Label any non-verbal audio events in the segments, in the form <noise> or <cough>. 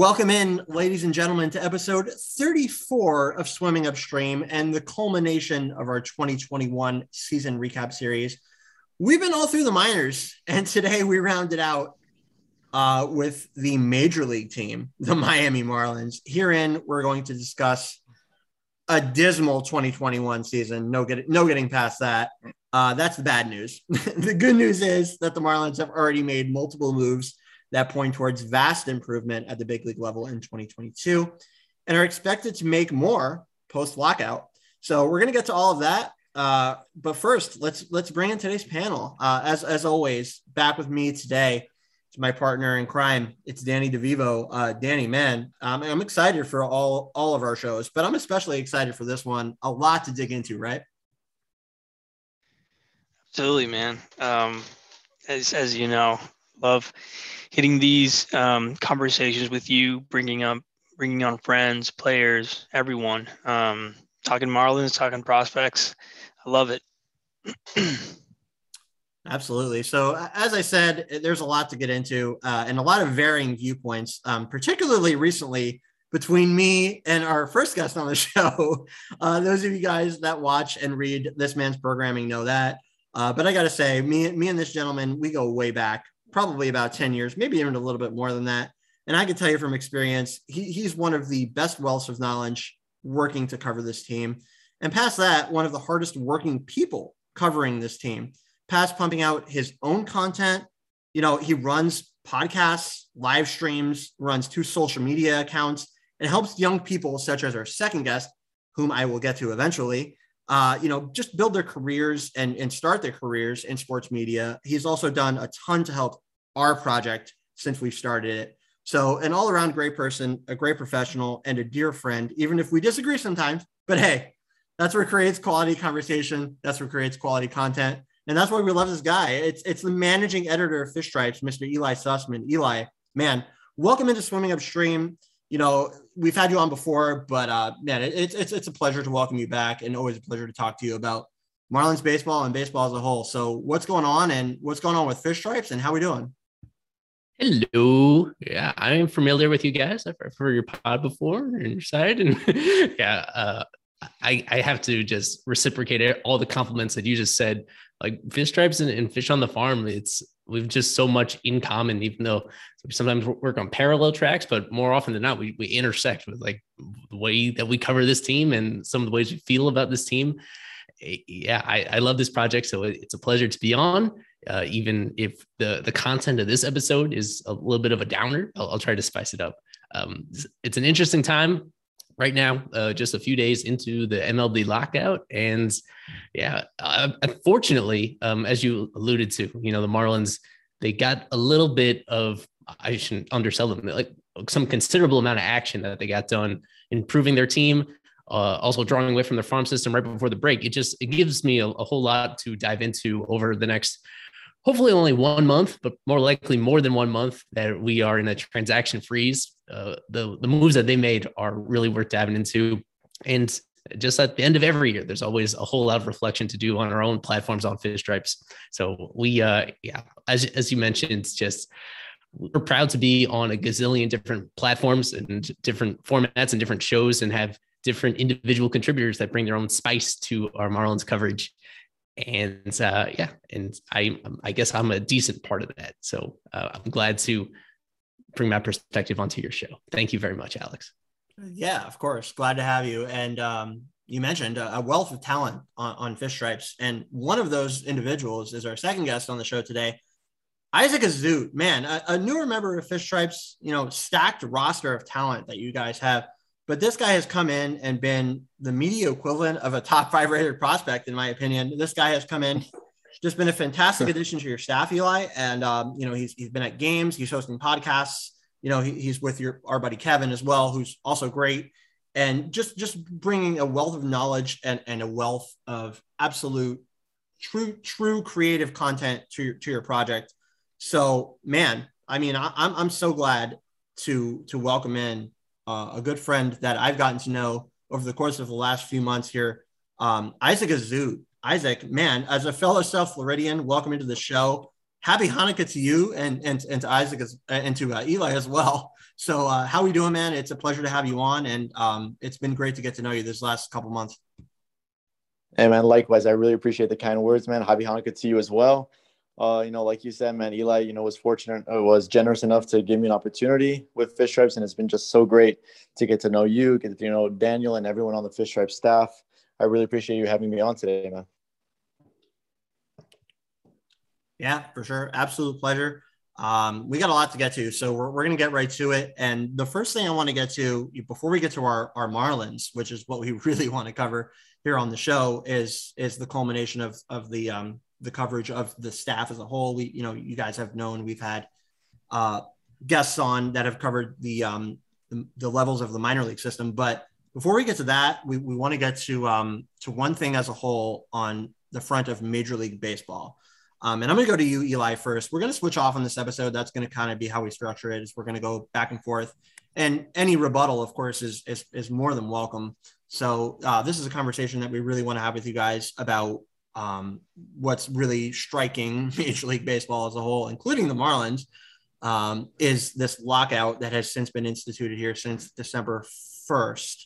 Welcome in, ladies and gentlemen, to episode 34 of Swimming Upstream and the culmination of our 2021 season recap series. We've been all through the minors, and today we rounded out uh, with the major league team, the Miami Marlins. Herein, we're going to discuss a dismal 2021 season. No, get, no getting past that. Uh, that's the bad news. <laughs> the good news is that the Marlins have already made multiple moves that point towards vast improvement at the big league level in 2022 and are expected to make more post lockout. So we're going to get to all of that. Uh, but first, let's let's bring in today's panel. Uh, as as always, back with me today is my partner in crime. It's Danny DeVivo. Uh, Danny, man, um, I'm excited for all all of our shows, but I'm especially excited for this one. A lot to dig into, right? Absolutely, man. Um, as as you know, love hitting these um, conversations with you, bringing up, bringing on friends, players, everyone, um, talking Marlins, talking prospects. I love it. <clears throat> Absolutely. So, as I said, there's a lot to get into uh, and a lot of varying viewpoints, um, particularly recently between me and our first guest on the <laughs> show. Uh, those of you guys that watch and read this man's programming know that. Uh, but I got to say, me, me and this gentleman, we go way back probably about 10 years, maybe even a little bit more than that. And I can tell you from experience, he, he's one of the best wealths of knowledge working to cover this team. And past that, one of the hardest working people covering this team, past pumping out his own content. You know, he runs podcasts, live streams, runs two social media accounts, and helps young people such as our second guest, whom I will get to eventually, uh, you know, just build their careers and, and start their careers in sports media. He's also done a ton to help our project since we've started it. So, an all around great person, a great professional, and a dear friend, even if we disagree sometimes. But hey, that's what creates quality conversation. That's what creates quality content. And that's why we love this guy. It's, it's the managing editor of Fish Stripes, Mr. Ely Sussman. Ely, man, welcome into Swimming Upstream you know, we've had you on before, but uh, man, it, it's it's it's a pleasure to welcome you back, and always a pleasure to talk to you about Marlins baseball and baseball as a whole. So, what's going on, and what's going on with Fish Stripes, and how we doing? Hello. Yeah, I'm familiar with you guys. I've heard your pod before on your side, and <laughs> yeah, uh, I I have to just reciprocate all the compliments that you just said. Like fish stripes and, and fish on the farm, it's we've just so much in common, even though we sometimes work on parallel tracks, but more often than not, we, we intersect with like the way that we cover this team and some of the ways we feel about this team. Eh, yeah, I, I love this project. So it's a pleasure to be on. Uh, even if the, the content of this episode is a little bit of a downer, I'll, I'll try to spice it up. Um, it's an interesting time right now, uh, just a few days into the MLB lockout. And yeah, uh, unfortunately, um, as you alluded to, you know, the Marlins, they got a little bit of, I shouldn't undersell them, like some considerable amount of action that they got done improving their team. Uh, also drawing away from their farm system right before the break. It just it gives me a, a whole lot to dive into over the next hopefully only one month, but more likely more than one month that we are in a transaction freeze. Uh, the the moves that they made are really worth diving into, and just at the end of every year, there's always a whole lot of reflection to do on our own platforms on Fish Stripes. So we, uh, yeah, as as you mentioned, just we're proud to be on a gazillion different platforms and different formats and different shows and have different individual contributors that bring their own spice to our Marlins coverage and uh, yeah, and I I guess I'm a decent part of that. So uh, I'm glad to bring my perspective onto your show. Thank you very much, Alex. Yeah, of course. Glad to have you. And um, you mentioned a wealth of talent on, on Fish Stripes, and one of those individuals is our second guest on the show today. Isaac Azut, man, a, a newer member of Fish Stripes, you know, stacked roster of talent that you guys have. But this guy has come in and been the media equivalent of a top five rated prospect, in my opinion. This guy has come in, just been a fantastic addition to your staff, Ely. And um, you know, he's he's been at games, he's hosting podcasts. You know, he, he's with your our buddy Kevin as well, who's also great. And just just bringing a wealth of knowledge and, and a wealth of absolute true true creative content to your to your project. So, man, I mean, I, I'm I'm so glad to to welcome in uh, a good friend that I've gotten to know over the course of the last few months here, um, Isaac Azut. Isaac, man, as a fellow South Floridian, welcome into the show. Happy Hanukkah to you and and, and to Isaac as, and to uh, Ely as well. So, uh, how are we doing, man? It's a pleasure to have you on, and um, it's been great to get to know you this last couple months. Hey, man. Likewise, I really appreciate the kind words, man. Happy Hanukkah to you as well. Uh, you know, like you said, man, Ely, you know, was fortunate, uh, was generous enough to give me an opportunity with Fish Stripes, and it's been just so great to get to know you, get to you know Daniel and everyone on the Fish Stripes staff. I really appreciate you having me on today, man. Yeah, for sure. Absolute pleasure. Um, we got a lot to get to, so we're, we're going to get right to it. And the first thing I want to get to before we get to our, our Marlins, which is what we <laughs> really want to cover here on the show, is is the culmination of of the um, the coverage of the staff as a whole. We, you know, you guys have known we've had uh, guests on that have covered the, um, the, the levels of the minor league system. But before we get to that, we, we want to get to um, to one thing as a whole on the front of Major League Baseball. Um, and I'm going to go to you, Ely, first. We're going to switch off on this episode. That's going to kind of be how we structure it. Is we're going to go back and forth, and any rebuttal, of course, is is, is more than welcome. So uh, this is a conversation that we really want to have with you guys about um, what's really striking <laughs> Major League Baseball as a whole, including the Marlins, um, is this lockout that has since been instituted here since December 1st.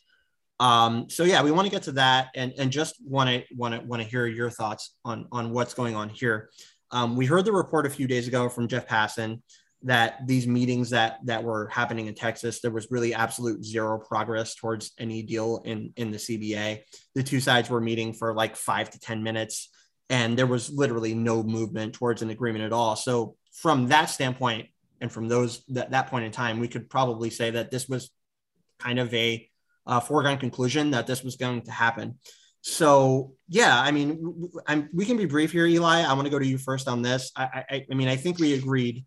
Um, so yeah, we want to get to that and, and just want to want to want to hear your thoughts on on what's going on here. Um, we heard the report a few days ago from Jeff Passan that these meetings that that were happening in Texas, there was really absolute zero progress towards any deal in in the CBA. The two sides were meeting for like five to ten minutes, and there was literally no movement towards an agreement at all. So from that standpoint, and from those that that point in time, we could probably say that this was kind of a uh, foregone conclusion that this was going to happen. So yeah, I mean, I'm, we can be brief here, Ely. I want to go to you first on this. I, I, I mean, I think we agreed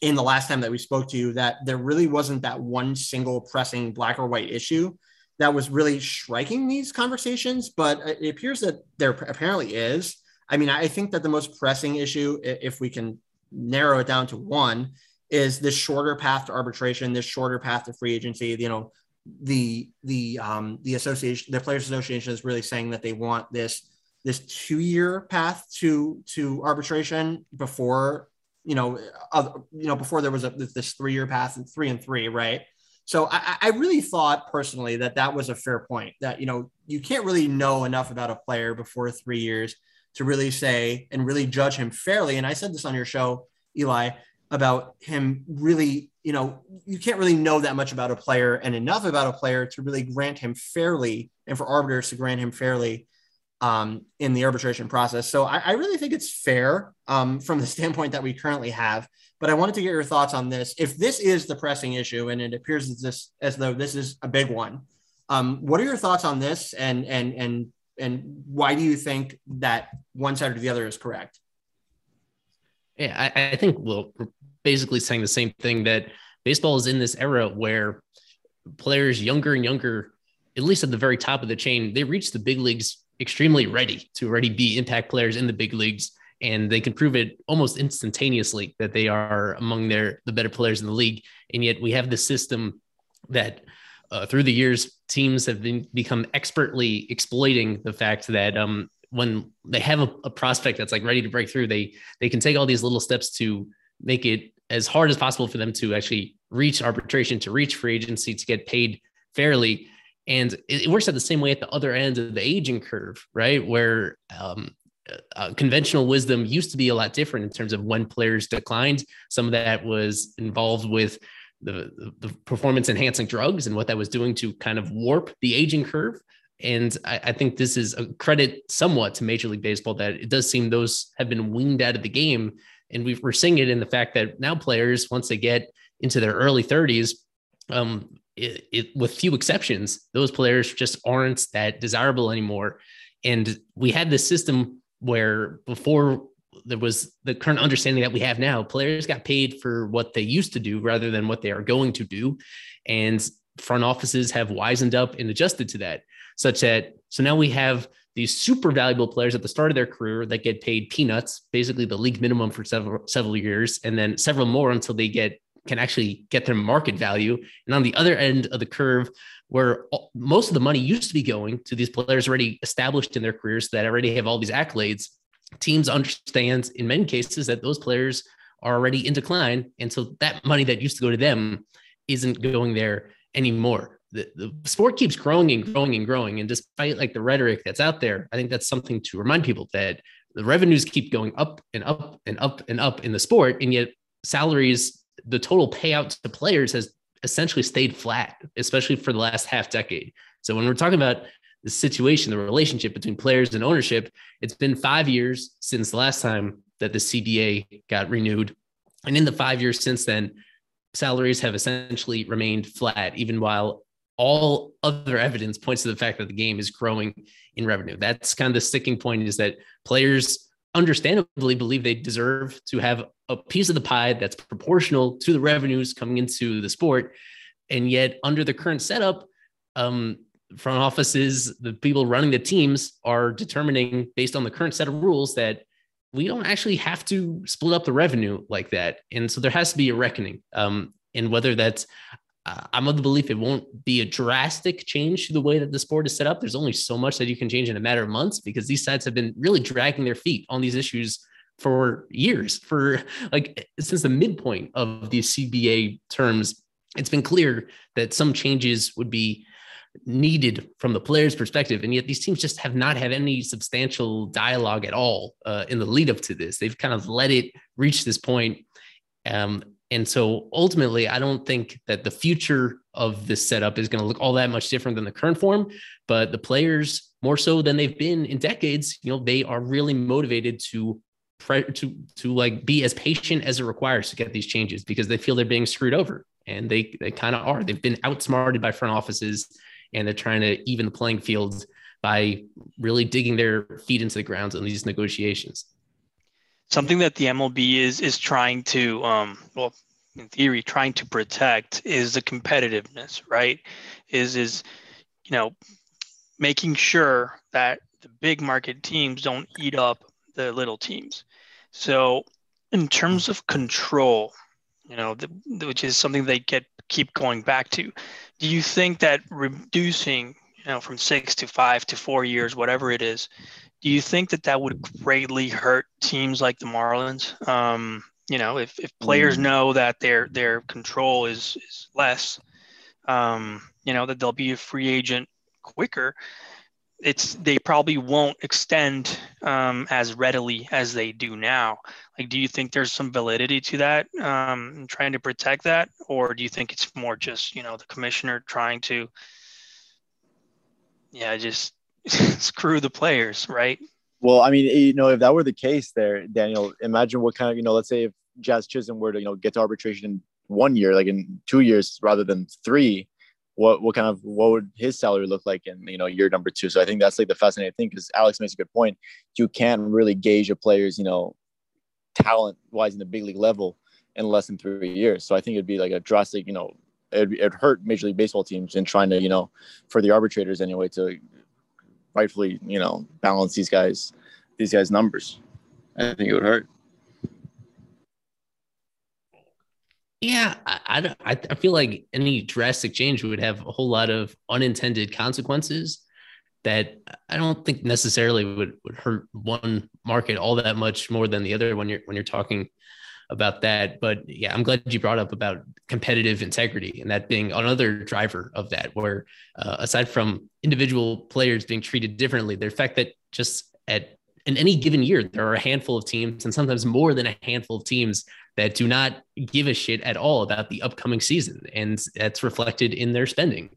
in the last time that we spoke to you that there really wasn't that one single pressing black or white issue that was really striking these conversations, but it appears that there apparently is. I mean, I think that the most pressing issue, if we can narrow it down to one, is this shorter path to arbitration, this shorter path to free agency. You know, the the um, the association, the Players Association is really saying that they want this this two year path to to arbitration before you know uh, you know before there was a, this three year path and three and three, right? So I, I really thought personally that that was a fair point. That you know you can't really know enough about a player before three years to really say and really judge him fairly. And I said this on your show, Ely, about him really you know, you can't really know that much about a player and enough about a player to really grant him fairly and for arbiters to grant him fairly um, in the arbitration process. So I, I really think it's fair um, from the <laughs> standpoint that we currently have. But I wanted to get your thoughts on this. If this is the pressing issue, and it appears as this as though this is a big one, um, what are your thoughts on this? And and and and why do you think that one side or the other is correct? Yeah, I, I think well, we're basically saying the same thing that baseball is in this era where players younger and younger, at least at the very top of the chain, they reach the big leagues extremely ready to already be impact players in the big leagues. And they can prove it almost instantaneously that they are among their the better players in the league. And yet we have the system that uh, through the years, teams have been become expertly exploiting the fact that um, when they have a, a, prospect that's like ready to break through, they they can take all these little steps to make it as hard as possible for them to actually reach arbitration, to reach free agency, to get paid fairly. And it, works out the same way at the other end of the aging curve, right? Where um, uh, conventional wisdom used to be a lot different in terms of when players declined. Some of that was involved with the, the performance enhancing drugs and what that was doing to kind of warp the aging curve. And I, I, think this is a credit somewhat to Major League Baseball that it does seem those have been weaned out of the game and we are seeing it in the fact that now players, once they get into their early 30s, um, it, it, with few exceptions, those players just aren't that desirable anymore. And we had this system where before there was the current understanding that we have now, players got paid for what they used to do rather than what they are going to do. And front offices have wisened up and adjusted to that, such that so now we have these super valuable players at the start of their career that get paid peanuts, basically the league minimum for several several years, and then several more until they get can actually get their market value. And on the other end of the curve, where most of the money used to be going to these players already established in their careers that already have all these accolades, teams understand in many cases that those players are already in decline, and so that money that used to go to them isn't going there anymore. The, the sport keeps growing and growing and growing. And despite like the rhetoric that's out there, I think that's something to remind people that the revenues keep going up and up and up and up in the sport. And yet salaries, the total payout to players has essentially stayed flat, especially for the last half decade. So when we're talking about the situation, the relationship between players and ownership, it's been five years since the last time that the CBA got renewed. And in the five years since then, salaries have essentially remained flat, even while all other evidence points to the fact that the game is growing in revenue. That's kind of the sticking point is that players understandably believe they deserve to have a piece of the pie that's proportional to the revenues coming into the sport. And yet, under the current setup, um, front offices, the people running the teams are determining based on the current set of rules that we don't actually have to split up the revenue like that. And so there has to be a reckoning. Um, and whether that's, uh, I'm of the belief it won't be a drastic change to the way that the sport is set up. There's only so much that you can change in a matter of months because these sides have been really dragging their feet on these issues for years, for like since the midpoint of these CBA terms. It's been clear that some changes would be needed from the player's perspective. And yet these teams just have not had any substantial dialogue at all uh, in the lead up to this. They've kind of let it reach this point. Um, and so ultimately, I don't think that the future of this setup is going to look all that much different than the current form. But the players, more so than they've been in decades, you know, they are really motivated to to to like be as patient as it requires to get these changes because they feel they're being screwed over and they they kind of are they've been outsmarted by front offices and they're trying to even the playing field by really digging their feet into the ground in these negotiations. Something that the MLB is is trying to, um, well, in theory, trying to protect is the competitiveness, right? Is is you know making sure that the big market teams don't eat up the little teams. So, in terms of control, you know, the, which is something they get keep going back to. Do you think that reducing, you know, from six to five to four years, whatever it is, do you think that that would greatly hurt teams like the Marlins? Um, you know, if, if players mm. know that their their control is is less, um, you know, that they'll be a free agent quicker it's they probably won't extend um, as readily as they do now. Like, do you think there's some validity to that, um, trying to protect that, or do you think it's more just you know the commissioner trying to, yeah, just <laughs> screw the players, right? Well, I mean, eh, you know, if that were the case, there, Daniel, imagine what kind of you know, let's say if Jazz Chisholm were to you know get to arbitration in one year, like in two years rather than three what what kind of what would his salary look like in you know year number two? So i think that's like the fascinating thing because alex makes a good point. You can't really gauge a player's you know talent wise in the big league level in less than three years. So i think it'd be like a drastic you know it'd, it'd hurt major league baseball teams in trying to you know for the arbitrators anyway to rightfully you know balance these guys these guys numbers. I think it would hurt. Yeah, I, I, I feel like any drastic change would have a whole lot of unintended consequences that I don't think necessarily would, would hurt one market all that much more than the other when you're when you're talking about that. But yeah, I'm glad you brought up about competitive integrity and that being another driver of that. Where uh, aside from individual players being treated differently, the fact that just at in any given year there are a handful of teams and sometimes more than a handful of teams that do not give a shit at all about the upcoming season. And that's reflected in their spending.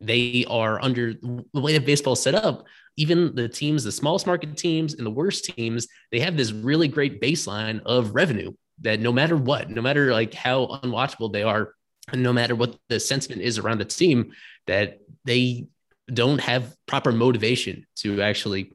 They are under the way that baseball is set up, even the teams, the smallest market teams and the worst teams, they have this really great baseline of revenue that no matter what, no matter like how unwatchable they are, and no matter what the sentiment is around the team, that they don't have proper motivation to actually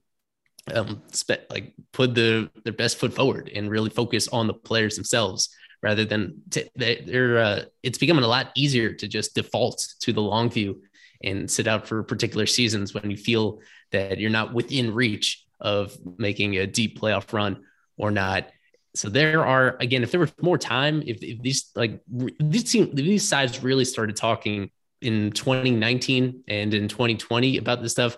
um, spe- like put the their best foot forward and really focus on the players themselves rather than t- they're uh, it's becoming a lot easier to just default to the long view and sit out for particular seasons when you feel that you're not within reach of making a deep playoff run or not. So there are again, if there was more time, if, if these like these team, these sides really started talking in 2019 and in 2020 about this stuff,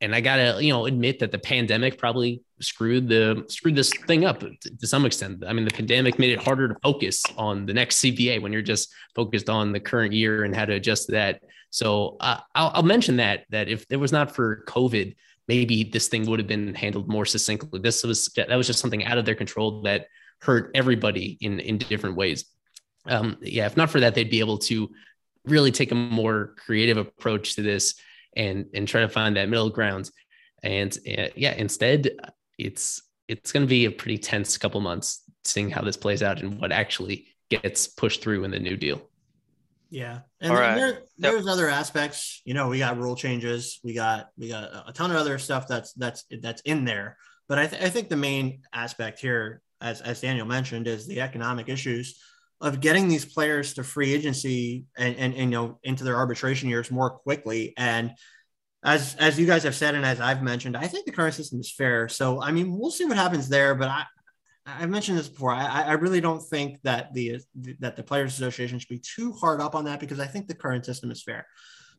and I gotta, you know, admit that the pandemic probably screwed the screwed this thing up to, some extent. I mean, the pandemic made it harder to focus on the next CBA when you're just focused on the current year and how to adjust that. So uh, I'll, I'll mention that that if it was not for COVID, maybe this thing would have been handled more succinctly. This was that was just something out of their control that hurt everybody in in different ways. Um, yeah, if not for that, they'd be able to really take a more creative approach to this and and try to find that middle ground. And uh, yeah, instead, it's it's going to be a pretty tense couple months seeing how this plays out and what actually gets pushed through in the new deal. Yeah, and right. there, there's yep. other aspects. You know, we got rule changes. We got we got a ton of other stuff that's that's that's in there. But I, th- I think the main aspect here, as as Daniel mentioned, is the economic issues of getting these players to free agency and, and, and, you know into their arbitration years more quickly and as as you guys have said and as I've mentioned, I think the current system is fair. So I mean, we'll see what happens there. But I I've mentioned this before. I, I really don't think that the that the Players Association should be too hard up on that because I think the current system is fair.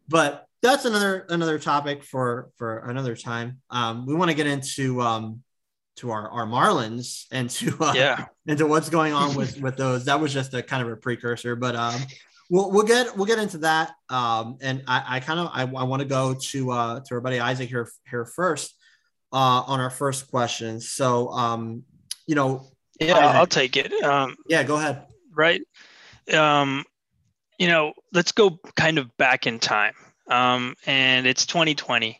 But that's another another topic for for another time. Um, we want to get into um, to our, our Marlins and to uh, yeah <laughs> into what's going on with with those. That was just a kind of a precursor, but um, we'll we'll get we'll get into that. Um, and I, I kind of I, I want to go to uh to our buddy Isaac here here first uh on our first question. So um, you know, yeah, I'll take it. Um, yeah, go ahead. Right. Um, you know, let's go kind of back in time. Um, and it's 2020,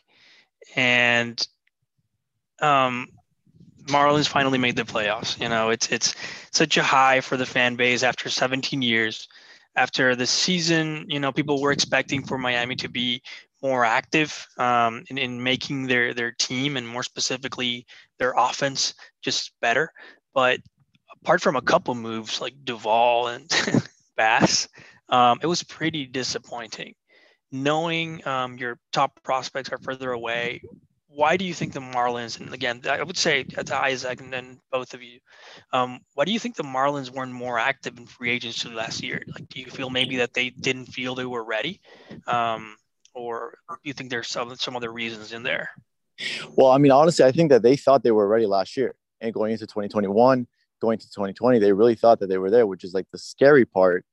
and um Marlins finally made the playoffs. You know, it's it's such a high for the fan base after 17 years. After the season, you know, people were expecting for Miami to be more active um, in, in making their their team and more specifically their offense just better. But apart from a couple moves like Duvall and <laughs> Bass, um, it was pretty disappointing. Knowing um, your top prospects are further away, why do you think the Marlins, and again, I would say to Isaac and then both of you, um, why do you think the Marlins weren't more active in free agency last year? Like, do you feel maybe that they didn't feel they were ready? Um, or do you think there's some, some other reasons in there? Well, I mean, honestly, I think that they thought they were ready last year and going into 2021, going to 2020, they really thought that they were there, which is like the scary part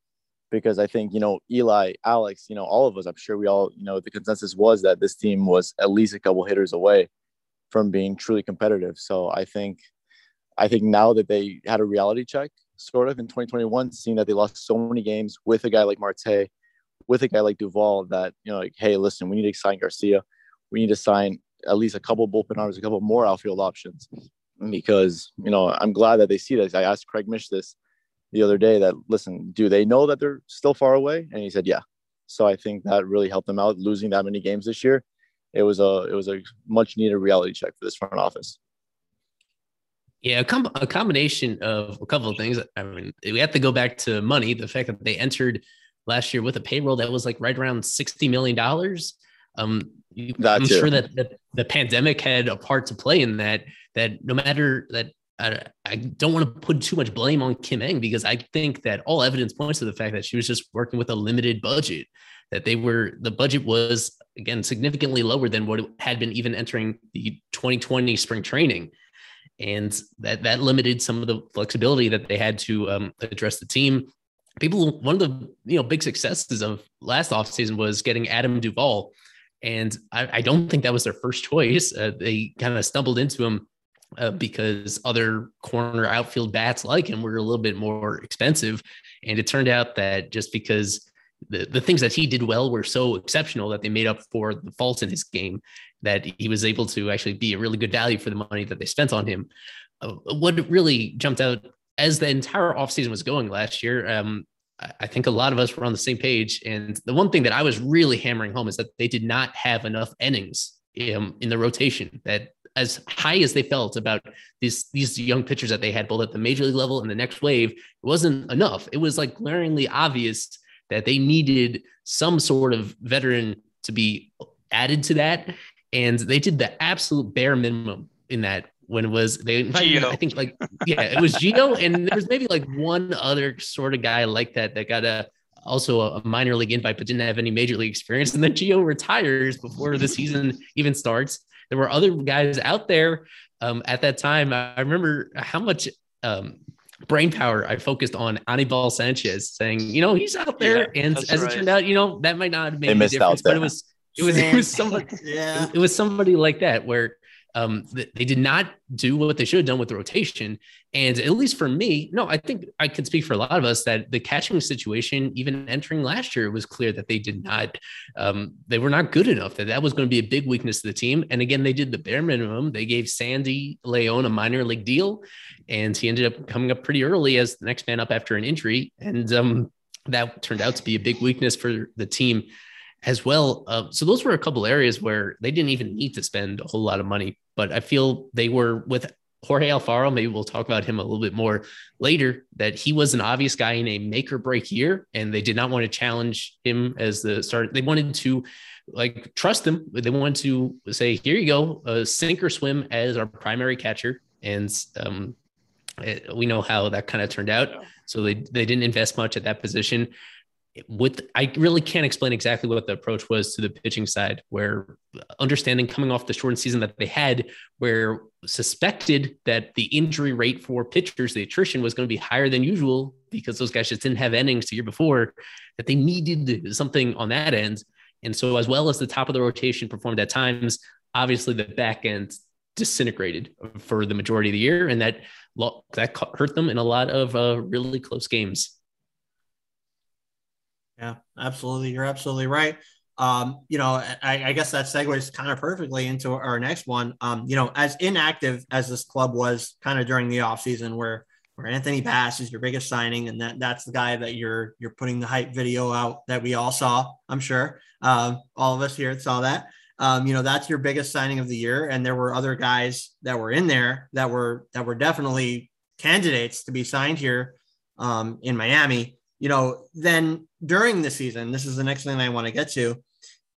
because I think, you know, Ely, Alex, you know, all of us, I'm sure we all, you know, the consensus was that this team was at least a couple hitters away from being truly competitive. So I think, I think now that they had a reality check sort of in 2021, seeing that they lost so many games with a guy like Marte, with a guy like Duvall, that, you know, like, hey, listen, we need to sign Garcia. We need to sign at least a couple bullpen arms, a couple more outfield options because, you know, I'm glad that they see this. I asked Craig Mish this the other day that listen, do they know that they're still far away? And he said, yeah. So I think that really helped them out losing that many games this year. It was a it was a much needed reality check for this front office. Yeah, a, com- a combination of a couple of things. I mean, we have to go back to money. The fact that they entered last year with a payroll that was like right around sixty million dollars. Um, I'm sure that the, the pandemic had a part to play in that. That no matter that I, I don't want to put too much blame on Kim Ng because I think that all evidence points to the fact that she was just working with a limited budget. That they were the budget was again significantly lower than what it had been even entering the 2020 spring training, and that that limited some of the flexibility that they had to um, address the team. People, one of the you know big successes of last offseason was getting Adam Duvall, and I, I don't think that was their first choice. Uh, they kind of stumbled into him uh, because other corner outfield bats like him were a little bit more expensive. And it turned out that just because the, the things that he did well were so exceptional that they made up for the faults in his game, that he was able to actually be a really good value for the money that they spent on him. Uh, what really jumped out as the entire offseason was going last year, um, I think a lot of us were on the same page. And the one thing that I was really hammering home is that they did not have enough innings um, in the rotation that as high as they felt about these these young pitchers that they had both at the major league level and the next wave, it wasn't enough. It was like glaringly obvious that they needed some sort of veteran to be added to that, and they did the absolute bare minimum in that. When it was they invited, I think like yeah, it was Gio, <laughs> and there was maybe like one other sort of guy like that that got a also a minor league invite, but didn't have any major league experience. And then Gio retires before the season even starts. There were other guys out there um, at that time. I remember how much um, brain power I focused on Anibal Sanchez, saying, you know, he's out there, yeah, and as right. it turned out, you know, that might not have made a difference, but it was it was it was somebody <laughs> yeah it was somebody like that where um, they did not do what they should have done with the rotation. And at least for me, no, I think I can speak for a lot of us that the catching situation, even entering last year, was clear that they did not, um, they were not good enough. That that was going to be a big weakness to the team. And again, they did the bare minimum. They gave Sandy Leon a minor league deal, and he ended up coming up pretty early as the next man up after an injury, and um, that turned out to be a big weakness for the team as well. Uh, so those were a couple areas where they didn't even need to spend a whole lot of money, but I feel they were with Jorge Alfaro. Maybe we'll talk about him a little bit more later. That he was an obvious guy in a make or break year, and they did not want to challenge him as the start. They wanted to like trust him. They wanted to say, "Here you go, uh, sink or swim as our primary catcher." And um, it, we know how that kind of turned out. So they they didn't invest much at that position with I really can't explain exactly what the approach was to the pitching side, where understanding coming off the shortened season that they had, where suspected that the injury rate for pitchers, the attrition was going to be higher than usual because those guys just didn't have innings the year before, that they needed something on that end. And so, as well as the top of the rotation performed at times, obviously the back end disintegrated for the majority of the year, and that that hurt them in a lot of uh, really close games. Yeah, absolutely. You're absolutely right. Um, you know, I, I, guess that segues kind of perfectly into our next one. Um, you know, as inactive as this club was kind of during the offseason where where Anthony Bass is your biggest signing, and that that's the guy that you're you're putting the hype video out that we all saw, I'm sure. Um, all of us here saw that. Um, you know, that's your biggest signing of the year. And there were other guys that were in there that were that were definitely candidates to be signed here um, in Miami you know, then during the season, this is the next thing I want to get to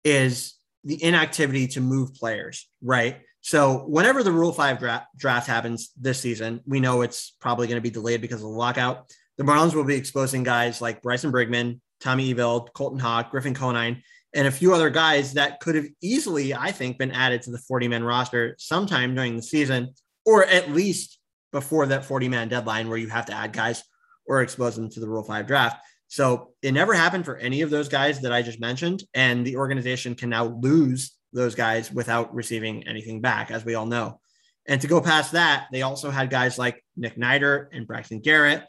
is the inactivity to move players, right? So whenever the Rule 5 draft, draft happens this season, we know it's probably going to be delayed because of the lockout. The Marlins will be exposing guys like Bryson Brigman, Tommy Eveld, Colton Hock, Griffin Conine, and a few other guys that could have easily, I think, been added to the 40 man roster sometime during the season, or at least before that 40 man deadline where you have to add guys or expose them to the Rule 5 draft. So it never happened for any of those guys that I just mentioned. And the organization can now lose those guys without receiving anything back, as we all know. And to go past that, they also had guys like Nick Neidert and Braxton Garrett,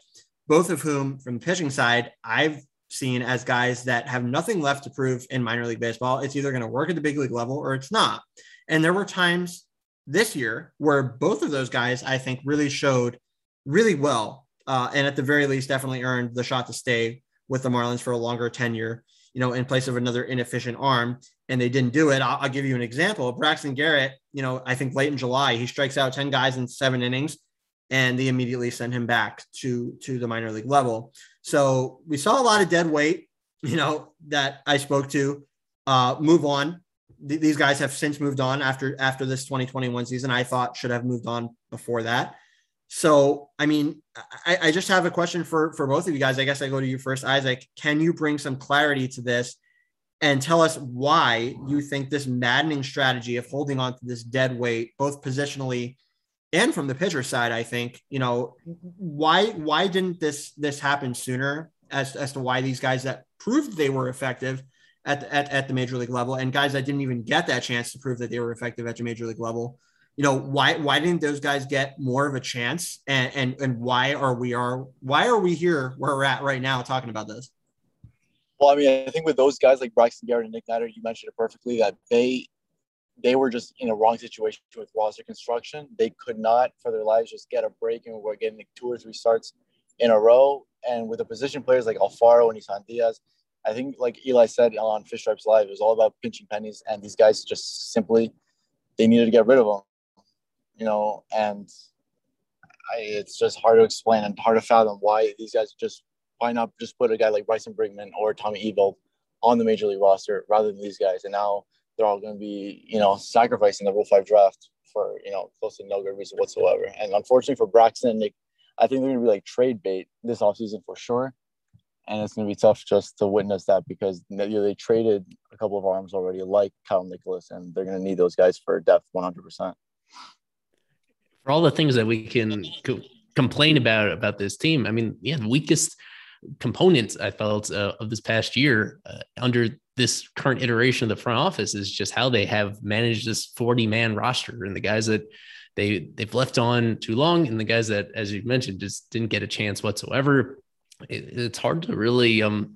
both of whom, from the pitching side, I've seen as guys that have nothing left to prove in minor league baseball. It's either going to work at the big league level or it's not. And there were times this year where both of those guys, I think, really showed really well uh, and at the very least, definitely earned the shot to stay with the Marlins for a longer tenure, you know, in place of another inefficient arm. And they didn't do it. I'll, I'll give you an example. Braxton Garrett, you know, I think late in July, he strikes out 10 guys in seven innings and they immediately send him back to to the minor league level. So we saw a lot of dead weight, <laughs> you know, that I spoke to uh, move on. Th- these guys have since moved on after after this 2021 season. I thought should have moved on before that. So, I mean, I, I, just have a question for for both of you guys. I guess I go to you first, Isaac. Can you bring some clarity to this and tell us why you think this maddening strategy of holding on to this dead weight, both positionally and from the pitcher side? I think you know why why didn't this this happen sooner? As as to why these guys that proved they were effective at, at, at the major league level and guys that didn't even get that chance to prove that they were effective at the major league level you know why why didn't those guys get more of a chance? And and, and why are we are why are we here where we're at right now talking about this? Well i mean i think with those guys like braxton garrett and nick Neidert, you mentioned it perfectly that they they were just in a wrong situation with roster construction. They could not for their lives just get a break and we're getting like two or three starts in a row. And with the position players like alfaro and isan diaz i think like ely said on fish stripes live it was all about pinching pennies. And these guys just simply they needed to get rid of them you know, and I, it's just hard to explain and hard to fathom why these guys just why not just put a guy like Bryson Brigman or Tommy Eveld on the major league roster rather than these guys, and now they're all going to be you know sacrificing the Rule Five draft for you know close to no good reason whatsoever. And unfortunately for Braxton and Nick, I think they're going to be like trade bait this offseason for sure. and it's going to be tough just to witness that because they, they traded a couple of arms already, like Kyle Nicolas, and they're going to need those guys for depth 100%. For all the things that we can co- complain about about this team, I mean, yeah, the weakest component I felt uh, of this past year uh, under this current iteration of the front office is just how they have managed this 40 man roster and the guys that they they've left on too long and the guys that as you mentioned just didn't get a chance whatsoever. It, it's hard to really um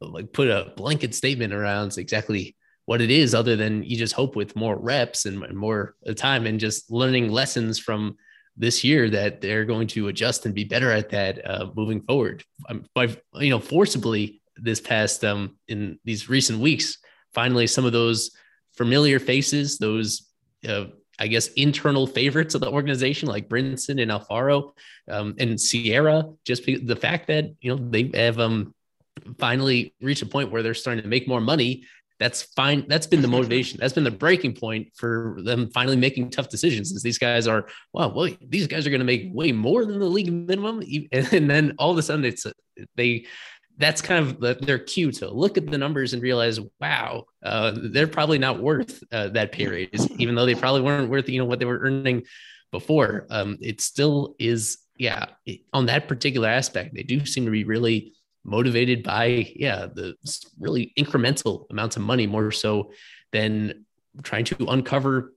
like put a blanket statement around exactly what it is other than you just hope with more reps and, more time and just learning lessons from this year that they're going to adjust and be better at that uh, moving forward um, by you know forcibly this past um in these recent weeks finally some of those familiar faces those uh, I guess, internal favorites of the organization, like Brinson and Alfaro um, and Sierra. Just the fact that you know they have um, finally reached a point where they're starting to make more money. That's fine. That's been the motivation. That's been the breaking point for them finally making tough decisions. Is these guys are wow, well, these guys are going to make way more than the league minimum, and then all of a sudden it's they that's kind of the, their cue to look at the numbers and realize, wow, uh, they're probably not worth uh, that pay raise, even though they probably weren't worth you know what they were earning before. Um, it still is, yeah, it, on that particular aspect, they do seem to be really motivated by yeah the really incremental amounts of money more so than trying to uncover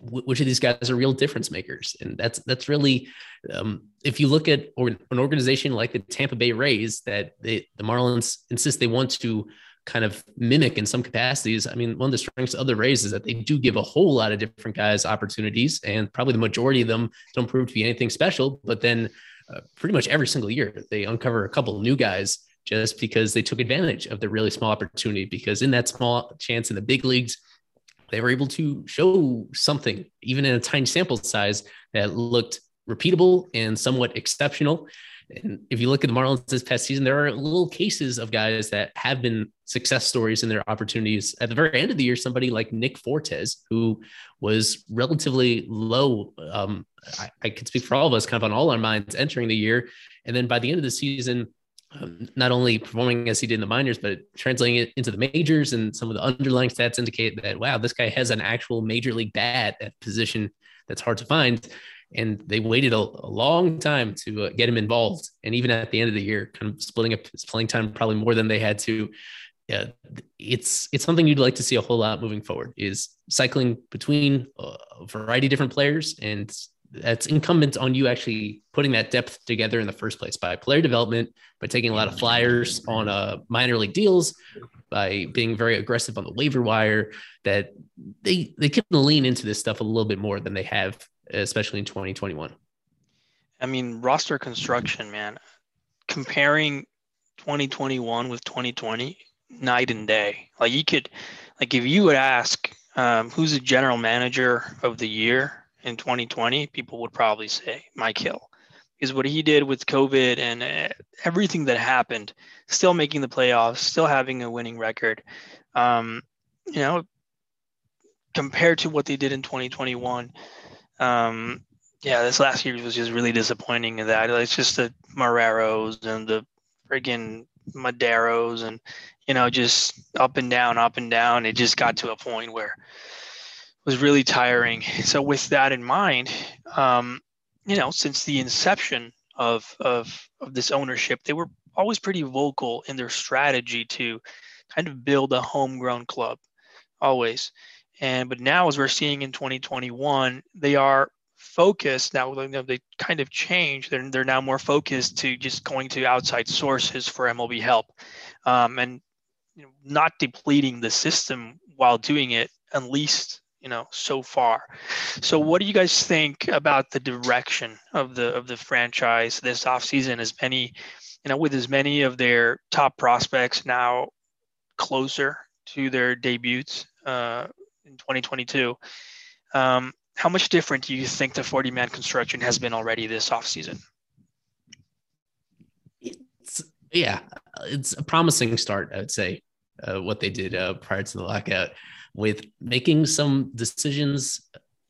which of these guys are real difference makers. And that's that's really um, if you look at or, an organization like the tampa bay rays that they, the marlins insist they want to kind of mimic in some capacities i mean one of the strengths of the rays is that they do give a whole lot of different guys opportunities and probably the majority of them don't prove to be anything special but then uh, pretty much every single year they uncover a couple new guys just because they took advantage of the really small opportunity because in that small chance in the big leagues they were able to show something, even in a tiny sample size, that looked repeatable and somewhat exceptional. And if you look at the Marlins this past season, there are little cases of guys that have been success stories in their opportunities. At the very end of the year, somebody like Nick Fortes, who was relatively low, um, I, I could speak for all of us, kind of on all our minds entering the year. And then by the end of the season, um, not only performing as he did in the minors, but translating it into the majors. And some of the underlying stats indicate that, wow, this guy has an actual major league bat at position that's hard to find. And they waited a, a long time to uh, get him involved. And even at the end of the year, kind of splitting up his playing time probably more than they had to. Yeah, it's it's something you'd like to see a whole lot moving forward. Is cycling between a variety of different players and that's incumbent on you actually putting that depth together in the first place by player development, by taking a lot of flyers on uh, minor league deals, by being very aggressive on the waiver wire. That they they can lean into this stuff a little bit more than they have, especially in 2021. I mean, roster construction, man. Comparing 2021 with 2020, night and day. Like you could, like if you would ask, um, who's the general manager of the year in 2020, people would probably say Mike Hill. Because what he did with COVID and uh, everything that happened, still making the playoffs, still having a winning record, um, you know, compared to what they did in 2021, um, yeah, this last year was just really disappointing in that. It's just the Marreros and the friggin' Maderos and, you know, just up and down, up and down. It just got to a point where it was really tiring. So with that in mind, um, you know, since the inception of, of of this ownership, they were always pretty vocal in their strategy to kind of build a homegrown club, always. And but now, as we're seeing in 2021, they are focused now. You know, they kind of changed. They're they're now more focused to just going to outside sources for MLB help, um, and you know, not depleting the system while doing it, at least you know so far so what do you guys think about the direction of the of the franchise this offseason as many you know with as many of their top prospects now closer to their debuts uh, in 2022 um, how much different do you think the 40 man construction has been already this offseason yeah it's a promising start i would say uh, what they did uh, prior to the lockout with making some decisions.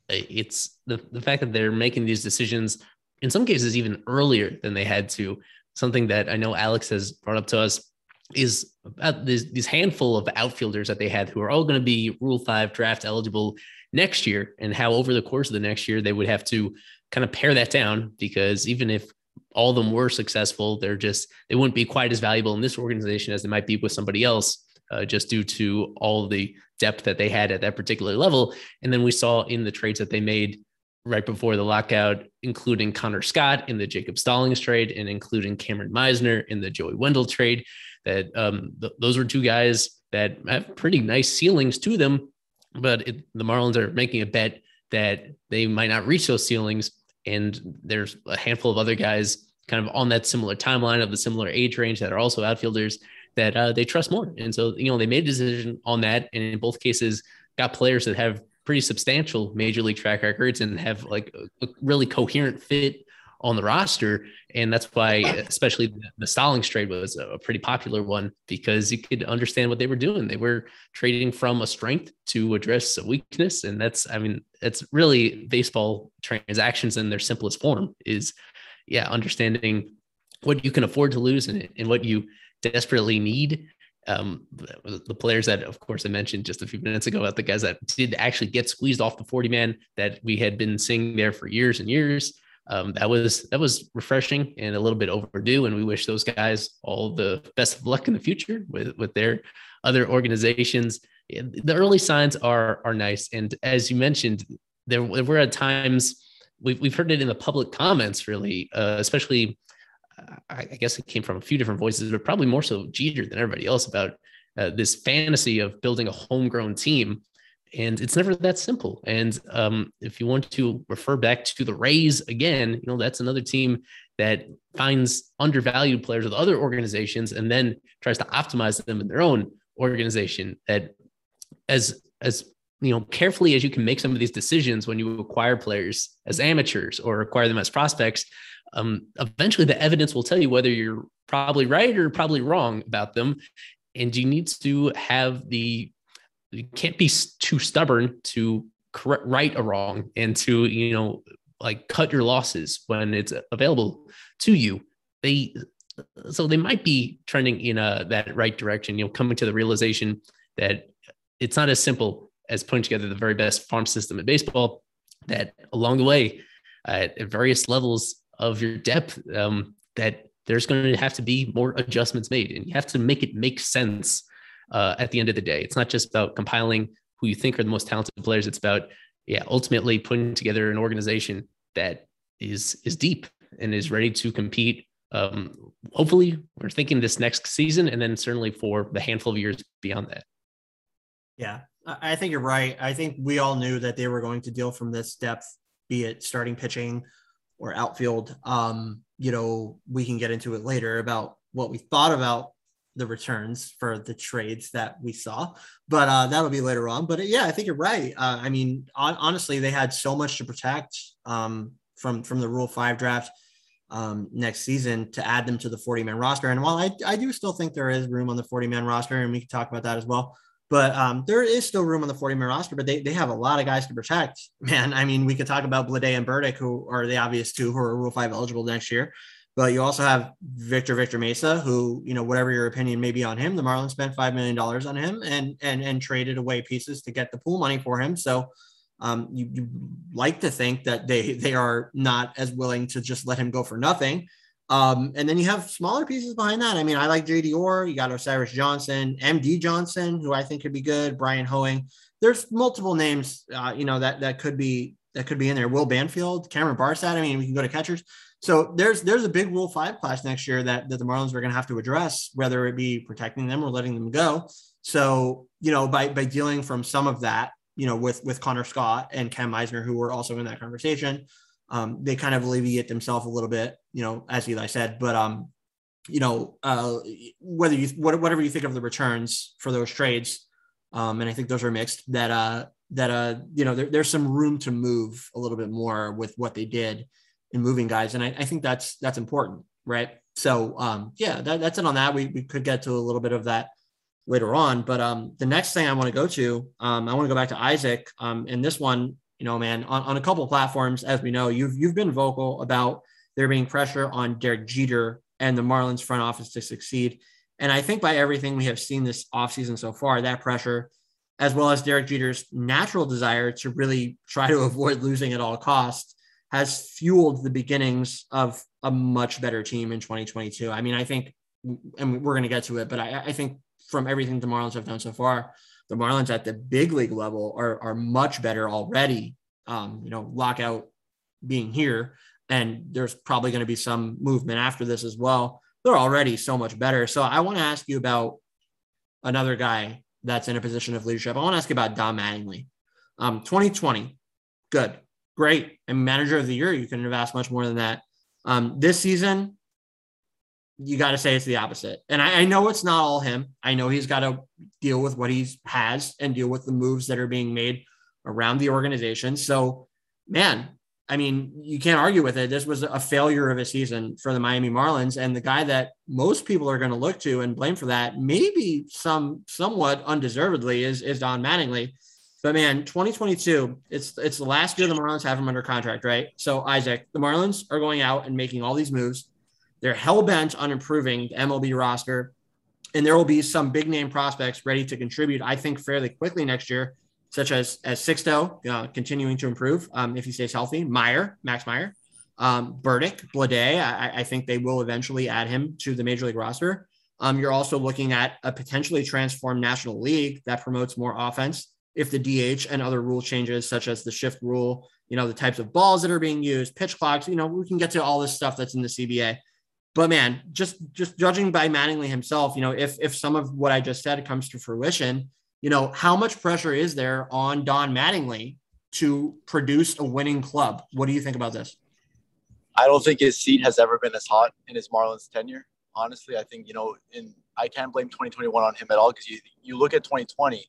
It's the, the fact that they're making these decisions in some cases even earlier than they had to something that I know Alex has brought up to us is about this, these handful of outfielders that they had who are all going to be Rule 5 draft eligible next year, and how over the course of the next year they would have to kind of pare that down because even if all of them were successful, they're just they wouldn't be quite as valuable in this organization as they might be with somebody else, uh, just due to all the depth that they had at that particular level. And then we saw in the trades that they made right before the lockout, including Connor Scott in the Jacob Stallings trade and including Kameron Misner in the Joey Wendle trade, that um, th- those were two guys that have pretty nice ceilings to them. But it, the Marlins are making a bet that they might not reach those ceilings and there's a handful of other guys kind of on that similar timeline of the similar age range that are also outfielders that uh, they trust more. And so, you know, they made a decision on that. And in both cases, got players that have pretty substantial major league track records and have like a, a really coherent fit on the roster. And that's why, especially the, Stallings trade was a pretty popular one because you could understand what they were doing. They were trading from a strength to address a weakness. And that's, I mean, that's really baseball transactions in their simplest form is, yeah, understanding what you can afford to lose and, and what you desperately need um, the, the, players that, of course, I mentioned just a few minutes ago about the guys that did actually get squeezed off the 40 man that we had been seeing there for years and years um, that was that was refreshing and a little bit overdue. And we wish those guys all the best of luck in the future with with their other organizations. The early signs are are nice, and as you mentioned, there, were at times we've we've heard it in the public comments, really, uh, especially. I guess it came from a few different voices, but probably more so Jeter than everybody else about uh, this fantasy of building a homegrown team and it's never that simple. And um, if you want to refer back to the Rays again, you know that's another team that finds undervalued players with other organizations and then tries to optimize them in their own organization. That as as you know carefully as you can make some of these decisions when you acquire players as amateurs or acquire them as prospects, um, eventually the evidence will tell you whether you're probably right or probably wrong about them. And you need to have the you can't be too stubborn to correct, right a wrong and to you know like cut your losses when it's available to you. They so they might be trending in a that right direction. You know, coming to the realization that it's not as simple as putting together the very best farm system in baseball. That along the way, uh, at various levels of your depth, um, that there's going to have to be more adjustments made, and you have to make it make sense uh, at the end of the day. It's not just about compiling who you think are the most talented players. It's about, yeah, ultimately putting together an organization that is is deep and is ready to compete. Um, hopefully, we're thinking this next season, and then certainly for the handful of years beyond that. Yeah, I think you're right. I think we all knew that they were going to deal from this depth, be it starting pitching or outfield. Um, you know, we can get into it later about what we thought about the returns for the trades that we saw, but uh, that'll be later on. But yeah, I think you're right. Uh, I mean, on, honestly, they had so much to protect um, from from the Rule Five draft um, next season to add them to the 40 man roster. And while I, I do still think there is room on the 40 man roster, and we can talk about that as well. But um, there is still room on the 40 man roster, but they, they have a lot of guys to protect. <laughs> Man, I mean, we could talk about Bleday and Burdick, who are the obvious two who are Rule 5 eligible next year. But you also have Victor Victor Mesa, who you know whatever your opinion may be on him, the Marlins spent five million dollars on him and and and traded away pieces to get the pool money for him. So um, you, you like to think that they they are not as willing to just let him go for nothing. Um, and then you have smaller pieces behind that. I mean, I like JD Orr. You got Osiris Johnson, MD Johnson, who I think could be good. Bryan Hoeing. There's multiple names, uh, you know, that that could be that could be in there. Will Banfield, Cameron Barstad. I mean, we can go to catchers. So there's there's a big Rule Five class next year that, that the Marlins are going to have to address, whether it be protecting them or letting them go. So you know, by by dealing from some of that, you know, with with Connor Scott and Cam Misner, who were also in that conversation, um, they kind of alleviate themselves a little bit, you know, as Ely said. But um, you know, uh, whether you whatever you think of the returns for those trades, um, and I think those are mixed. That uh, that uh, you know, there, there's some room to move a little bit more with what they did in moving guys. And I, I think that's that's important, right? So um, yeah, that, that's it on that. We, we could get to a little bit of that later on. But um, the next thing I want to go to, um, I want to go back to Isaac. Um, and this one, you know, man, on, on a couple platforms, as we know, you've you've been vocal about there being pressure on Derek Jeter and the Marlins front office to succeed. And I think by everything we have seen this offseason so far, that pressure, as well as Derek Jeter's natural desire to really try to <laughs> avoid losing at all costs, has fueled the beginnings of a much better team in 2022. I mean, I think, and we're going to get to it, but I, I think from everything the Marlins have done so far, the Marlins at the big league level are, are much better already. Um, you know, lockout being here, and there's probably going to be some movement after this as well. They're already so much better. So I want to ask you about another guy that's in a position of leadership. I want to ask you about Don Mattingly. Um, 2020, good, great, and manager of the year. You couldn't have asked much more than that. Um, this season, you got to say it's the opposite. And I, I, know it's not all him. I know he's got to deal with what he has and deal with the moves that are being made around the organization. So, man, I mean, you can't argue with it. This was a failure of a season for the Miami Marlins, and the guy that most people are going to look to and blame for that, maybe some somewhat undeservedly, is is Don Mattingly. But man, 2022, it's it's the last year the Marlins have him under contract, right? So Isaac, the Marlins are going out and making all these moves. They're hell bent on improving the MLB roster, and there will be some big name prospects ready to contribute. I think fairly quickly next year such as as Sixto uh, continuing to improve um, if he stays healthy. Meyer, Max Meyer, um, Burdick, Bleday. I, I, think they will eventually add him to the major league roster. Um, you're also looking at a potentially transformed National League that promotes more offense. If the DH and other rule changes, such as the shift rule, you know, the types of balls that are being used, pitch clocks, you know, we can get to all this stuff that's in the CBA. But man, just just judging by Mattingly himself, you know, if if some of what I just said comes to fruition, you know, how much pressure is there on Don Mattingly to produce a winning club? What do you think about this? I don't think his seat has ever been as hot in his Marlins tenure. Honestly, I think, you know, in I can't blame 2021 on him at all because you, you look at 2020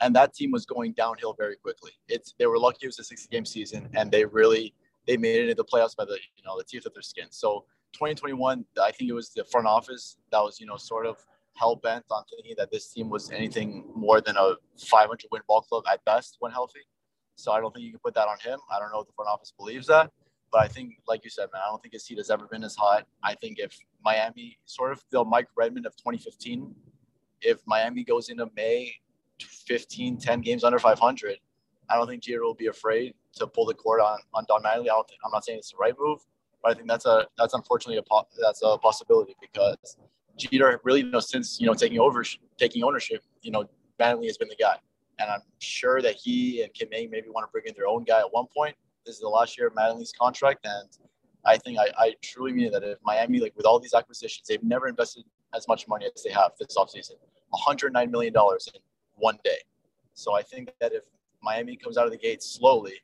and that team was going downhill very quickly. It's they were lucky it was a 60 game season and they really they made it into the playoffs by the you know the teeth of their skin. So 2021, I think it was the front office that was you know sort of hell bent on thinking that this team was anything more than a 500 win ball club at best when healthy. So I don't think you can put that on him. I don't know if the front office believes that, but I think, like you said, man, I don't think his seat has ever been as hot. I think if Miami, sort of the Mike Redmond of 2015, if Miami goes into May 15, 10 games under 500, I don't think Jeter will be afraid to pull the cord on on Don Mattingly. I don't think, I'm not saying it's the right move, but I think that's a that's unfortunately a that's a possibility because Jeter really, you know, since you know taking over, taking ownership, you know, Mattingly has been the guy, and I'm sure that he and Kim May maybe want to bring in their own guy at one point. This is the last year of Mattingly's contract, and I think I, I truly mean that if Miami, like with all these acquisitions, they've never invested as much money as they have this offseason, 109 million dollars in one day. So I think that if Miami comes out of the gate slowly,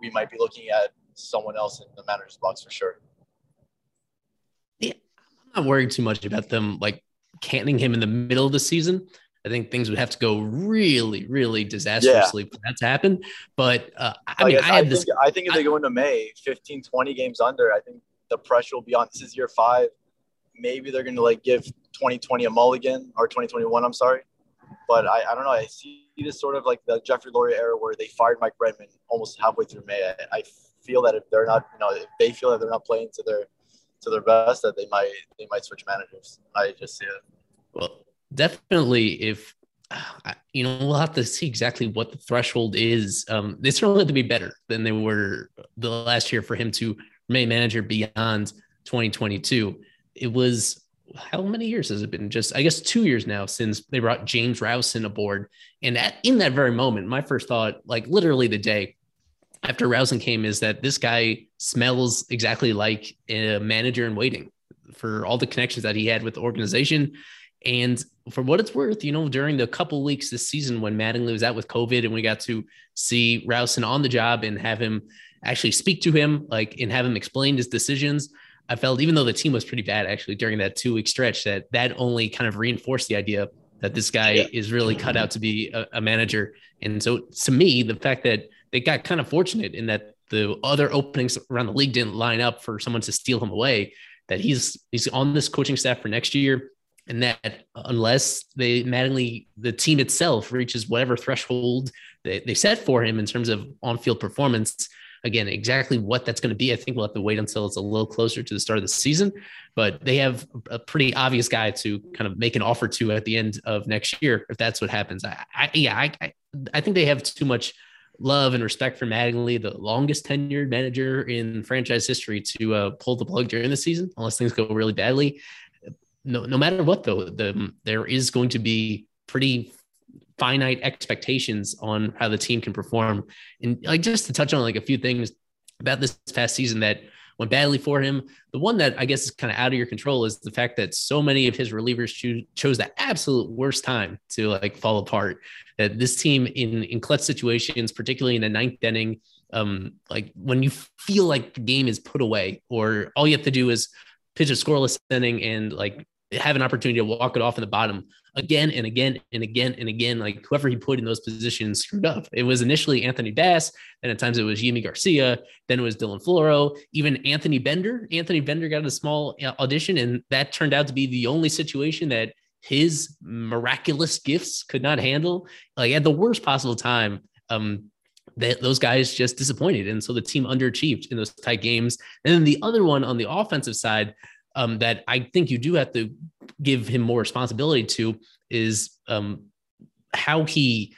we might be looking at someone else in the manager's box for sure not worried too much about them like canning him in the middle of the season. I think things would have to go really, really disastrously yeah. for that to happen. But uh, I, I mean, I, I had this. Think, I think if they go into May 15, 20 games under, I think the pressure will be on. This is year five. Maybe they're going to like give 2020 a mulligan or 2021. I'm sorry. But I, I don't know. I see this sort of like the Jeffrey Loria era where they fired Mike Redmond almost halfway through May. I, I feel that if they're not, you know, if they feel that they're not playing to their to their best that they might they might switch managers. I just see it. Well, definitely if you know we'll have to see exactly what the threshold is. Um, they certainly have to be better than they were the last year for him to remain manager beyond 2022. It was how many years has it been? Just I guess two years now since they brought James Rowson aboard. And at, in that very moment, my first thought, like literally the day after Rowson came is that this guy smells exactly like a manager in waiting for all the connections that he had with the organization. And for what it's worth, you know, during the couple weeks this season when Mattingly was out with COVID and we got to see Rowson on the job and have him actually speak to him, like, and have him explain his decisions. I felt even though the team was pretty bad actually during that two week stretch, that that only kind of reinforced the idea that this guy yeah. is really cut out to be a, a manager. And so to me, the fact that they got kind of fortunate in that the other openings around the league didn't line up for someone to steal him away. That he's he's on this coaching staff for next year, and that unless they Mattingly the team itself reaches whatever threshold they, they set for him in terms of on-field performance, Again, exactly what that's going to be, I think we'll have to wait until it's a little closer to the start of the season. But they have a pretty obvious guy to kind of make an offer to at the end of next year if that's what happens. I, I yeah, I, I think they have too much love and respect for Mattingly, the longest tenured manager in franchise history, to uh, pull the plug during the season unless things go really badly. No, no matter what, though, the, there is going to be pretty finite expectations on how the team can perform. And like just to touch on like a few things about this past season that went badly for him. The one that I guess is kind of out of your control is the fact that so many of his relievers cho- chose the absolute worst time to like fall apart. That this team in in clutch situations, particularly in the ninth inning, um, like when you feel like the game is put away, or all you have to do is pitch a scoreless inning and like have an opportunity to walk it off in the bottom again and again and again and again. Like whoever he put in those positions screwed up. It was initially Anthony Bass, then at times it was Yimi Garcia, then it was Dylan Floro, even Anthony Bender. Anthony Bender got a small uh, audition, and that turned out to be the only situation that his miraculous gifts could not handle. Like at the worst possible time. Um, that those guys just disappointed. And so the team underachieved in those tight games. And then the other one on the offensive side, um, that I think you do have to give him more responsibility to is um, how he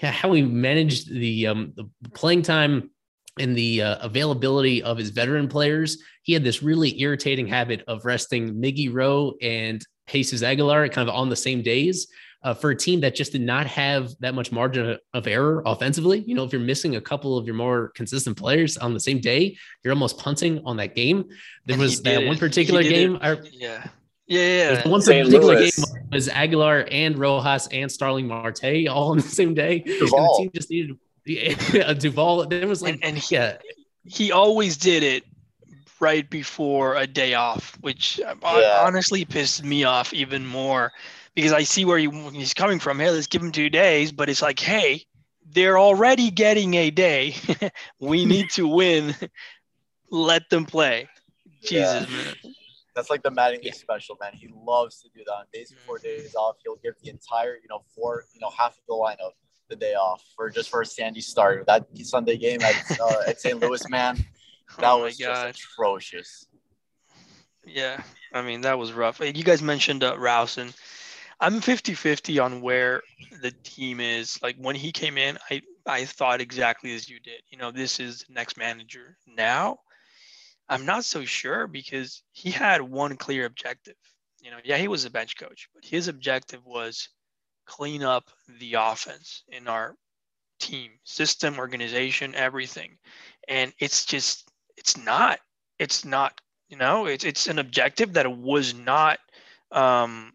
how he managed the, um, the playing time and the uh, availability of his veteran players. He had this really irritating habit of resting Miggy Rowe and Jesus Aguilar kind of on the same days uh, for a team that just did not have that much margin of error offensively. You know, if you're missing a couple of your more consistent players on the same day, you're almost punting on that game. There and was that one particular game. I, yeah. Yeah, yeah. One St. particular Louis. game was Aguilar and Rojas and Starling Marte all on the same day. Duvall. the team just needed <laughs> a Duvall. There was like, and, and he, yeah. he always did it right before a day off, which yeah. honestly pissed me off even more because I see where he, he's coming from. Hey, let's give him two days, but it's like, hey, they're already getting a day. <laughs> we <laughs> need to win. Let them play. Jesus, yeah. man. That's like the Mattingly yeah. special, man. He loves to do that. On days before mm-hmm. days off, he'll give the entire, you know, four, you know, half of the lineup the day off for just for a Sandy start. That Sunday game at, uh, at St. Louis, man, that oh was just atrocious. Yeah, I mean that was rough. You guys mentioned uh, Rouse, and I'm 50-50 on where the team is. Like when he came in, I I thought exactly as you did. You know, this is the next manager. Now, I'm not so sure because he had one clear objective. You know, yeah, he was a bench coach, but his objective was clean up the offense in our team, system, organization, everything. And it's just it's not it's not, you know, it's it's an objective that was not um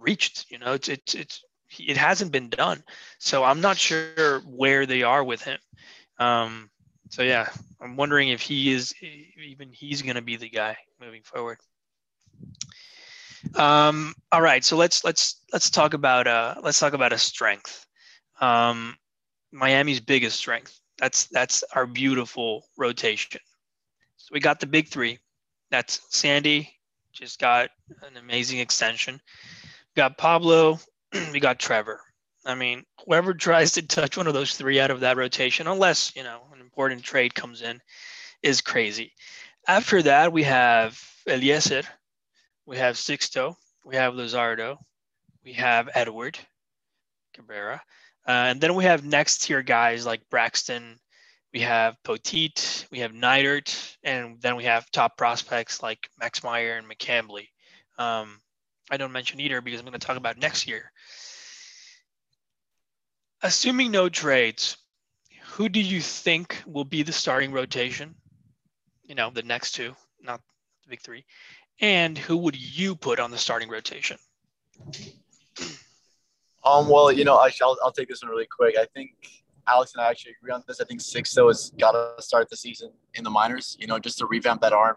reached. You know, it's it's it's it hasn't been done. So I'm not sure where they are with him. Um, so yeah, I'm wondering if he is even he's going to be the guy moving forward. Um, all right, so let's let's let's talk about uh let's talk about a strength. Um, Miami's biggest strength. That's that's our beautiful rotation. We got the big three. That's Sandy, just got an amazing extension We got Pablo, <clears throat> we got Trevor. I mean, whoever tries to touch one of those three out of that rotation, unless, you know, an important trade comes in, is crazy. After that, we have Elieser, we have Sixto, we have Luzardo, we have Edward Cabrera. Uh, and then we have next tier guys like Braxton, we have Poteet, we have Neidert, and then we have top prospects like Max Meyer and McCambley. Um, I don't mention either because I'm going to talk about next year. Assuming no trades, who do you think will be the starting rotation? You know, the next two, not the big three. And who would you put on the starting rotation? Um, well, you know, I'll, I'll take this one really quick. I think Alex and I actually agree on this. I think Sixto has got to start the season in the minors, you know, just to revamp that arm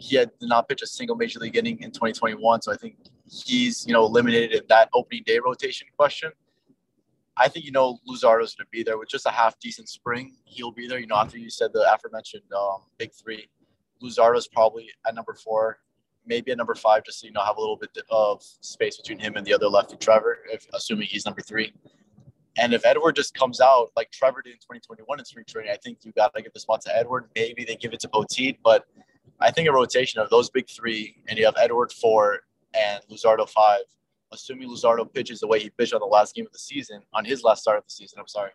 he had not pitch a single major league inning in 2021. So I think he's, you know, eliminated in that opening day rotation question. I think, you know, Luzardo's going to be there with just a half decent spring. He'll be there, you know, after you said the aforementioned um, big three. Luzardo's probably at number four, maybe at number five, just so, you know, have a little bit of space between him and the other lefty, Trevor, if assuming he's number three. And if Edward just comes out like Trevor did in 2021 in spring training, I think you got to give the spot to Edward. Maybe they give it to Poteet, but I think a rotation of those big three, and you have Edward four and Luzardo five, assuming Luzardo pitches the way he pitched on the last game of the season, on his last start of the season, I'm sorry.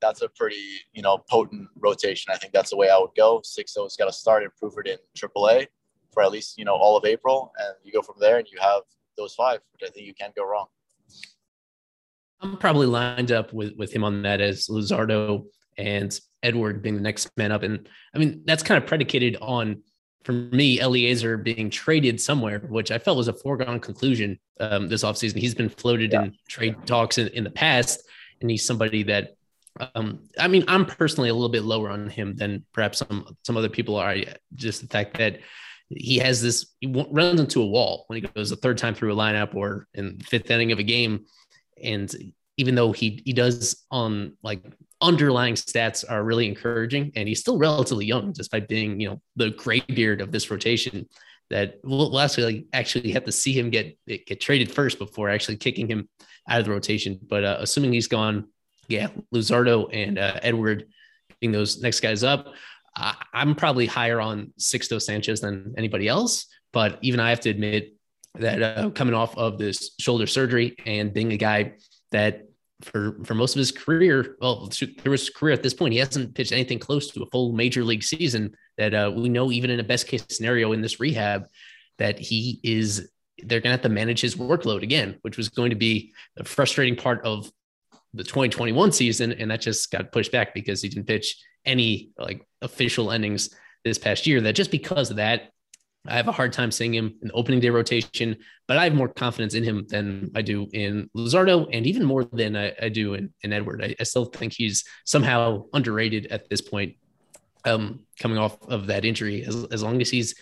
That's a pretty, you know, potent rotation. I think that's the way I would go. Six has got to start and prove it in AAA for at least, you know, all of April. And you go from there and you have those five, which I think you can't go wrong. I'm probably lined up with, with him on that as Luzardo and Edward being the next man up. And I mean, that's kind of predicated on for me, Elieser being traded somewhere, which I felt was a foregone conclusion um, this offseason. He's been floated yeah. in trade talks in, in the past, and he's somebody that, um, I mean, I'm personally a little bit lower on him than perhaps some some other people are. Just the fact that he has this, he runs into a wall when he goes the third time through a lineup or in the fifth inning of a game, and even though he he does on like underlying stats are really encouraging, and he's still relatively young, despite being you know the graybeard of this rotation. That we'll, actually actually have to see him get get traded first before actually kicking him out of the rotation. But uh, assuming he's gone, yeah, Luzardo and uh, Edward being those next guys up, I, am probably higher on Sixto Sanchez than anybody else. But even I have to admit that uh, coming off of this shoulder surgery and being a guy that for for most of his career, well, through his career at this point, he hasn't pitched anything close to a full major league season. That uh, we know, even in a best case scenario in this rehab, that he is they're going to have to manage his workload again, which was going to be the frustrating part of the 2021 season, and that just got pushed back because he didn't pitch any like official endings this past year. That just because of that, I have a hard time seeing him in the opening day rotation, but I have more confidence in him than I do in Luzardo and even more than I, I do in, in Edward. I, I, still think he's somehow underrated at this point, um, coming off of that injury. As, as long as he's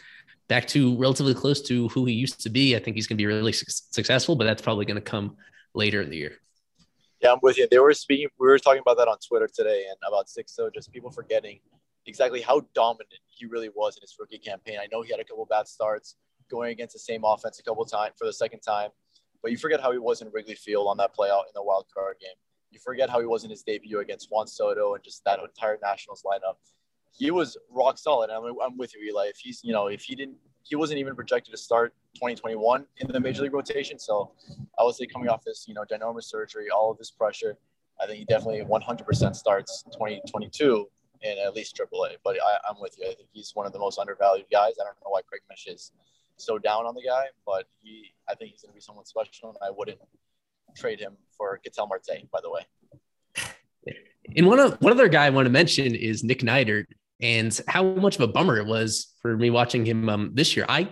back to relatively close to who he used to be, I think he's going to be really su- successful, but that's probably going to come later in the year. Yeah, I'm with you. They were speaking, we were talking about that on Twitter today and about Sixto, just people forgetting exactly how dominant he really was in his rookie campaign. I know he had a couple bad starts going against the same offense a couple times for the second time, but you forget how he was in Wrigley Field on that playout in the wild card game. You forget how he was in his debut against Juan Soto and just that entire Nationals lineup. He was rock solid. I'm, I'm with you, Ely. If he's, you know, if he didn't, he wasn't even projected to start 2021 in the major league rotation. So I would say coming off this, you know, ginormous surgery, all of this pressure, I think he definitely 100% starts 2022 in at least AAA. But I, am with you. I think he's one of the most undervalued guys. I don't know why Craig Mish is so down on the guy, but he, I think he's going to be someone special, and I wouldn't trade him for Ketel Marte. By the way. And one of one other guy I want to mention is Nick Neidert, and how much of a bummer it was for me watching him um, this year. I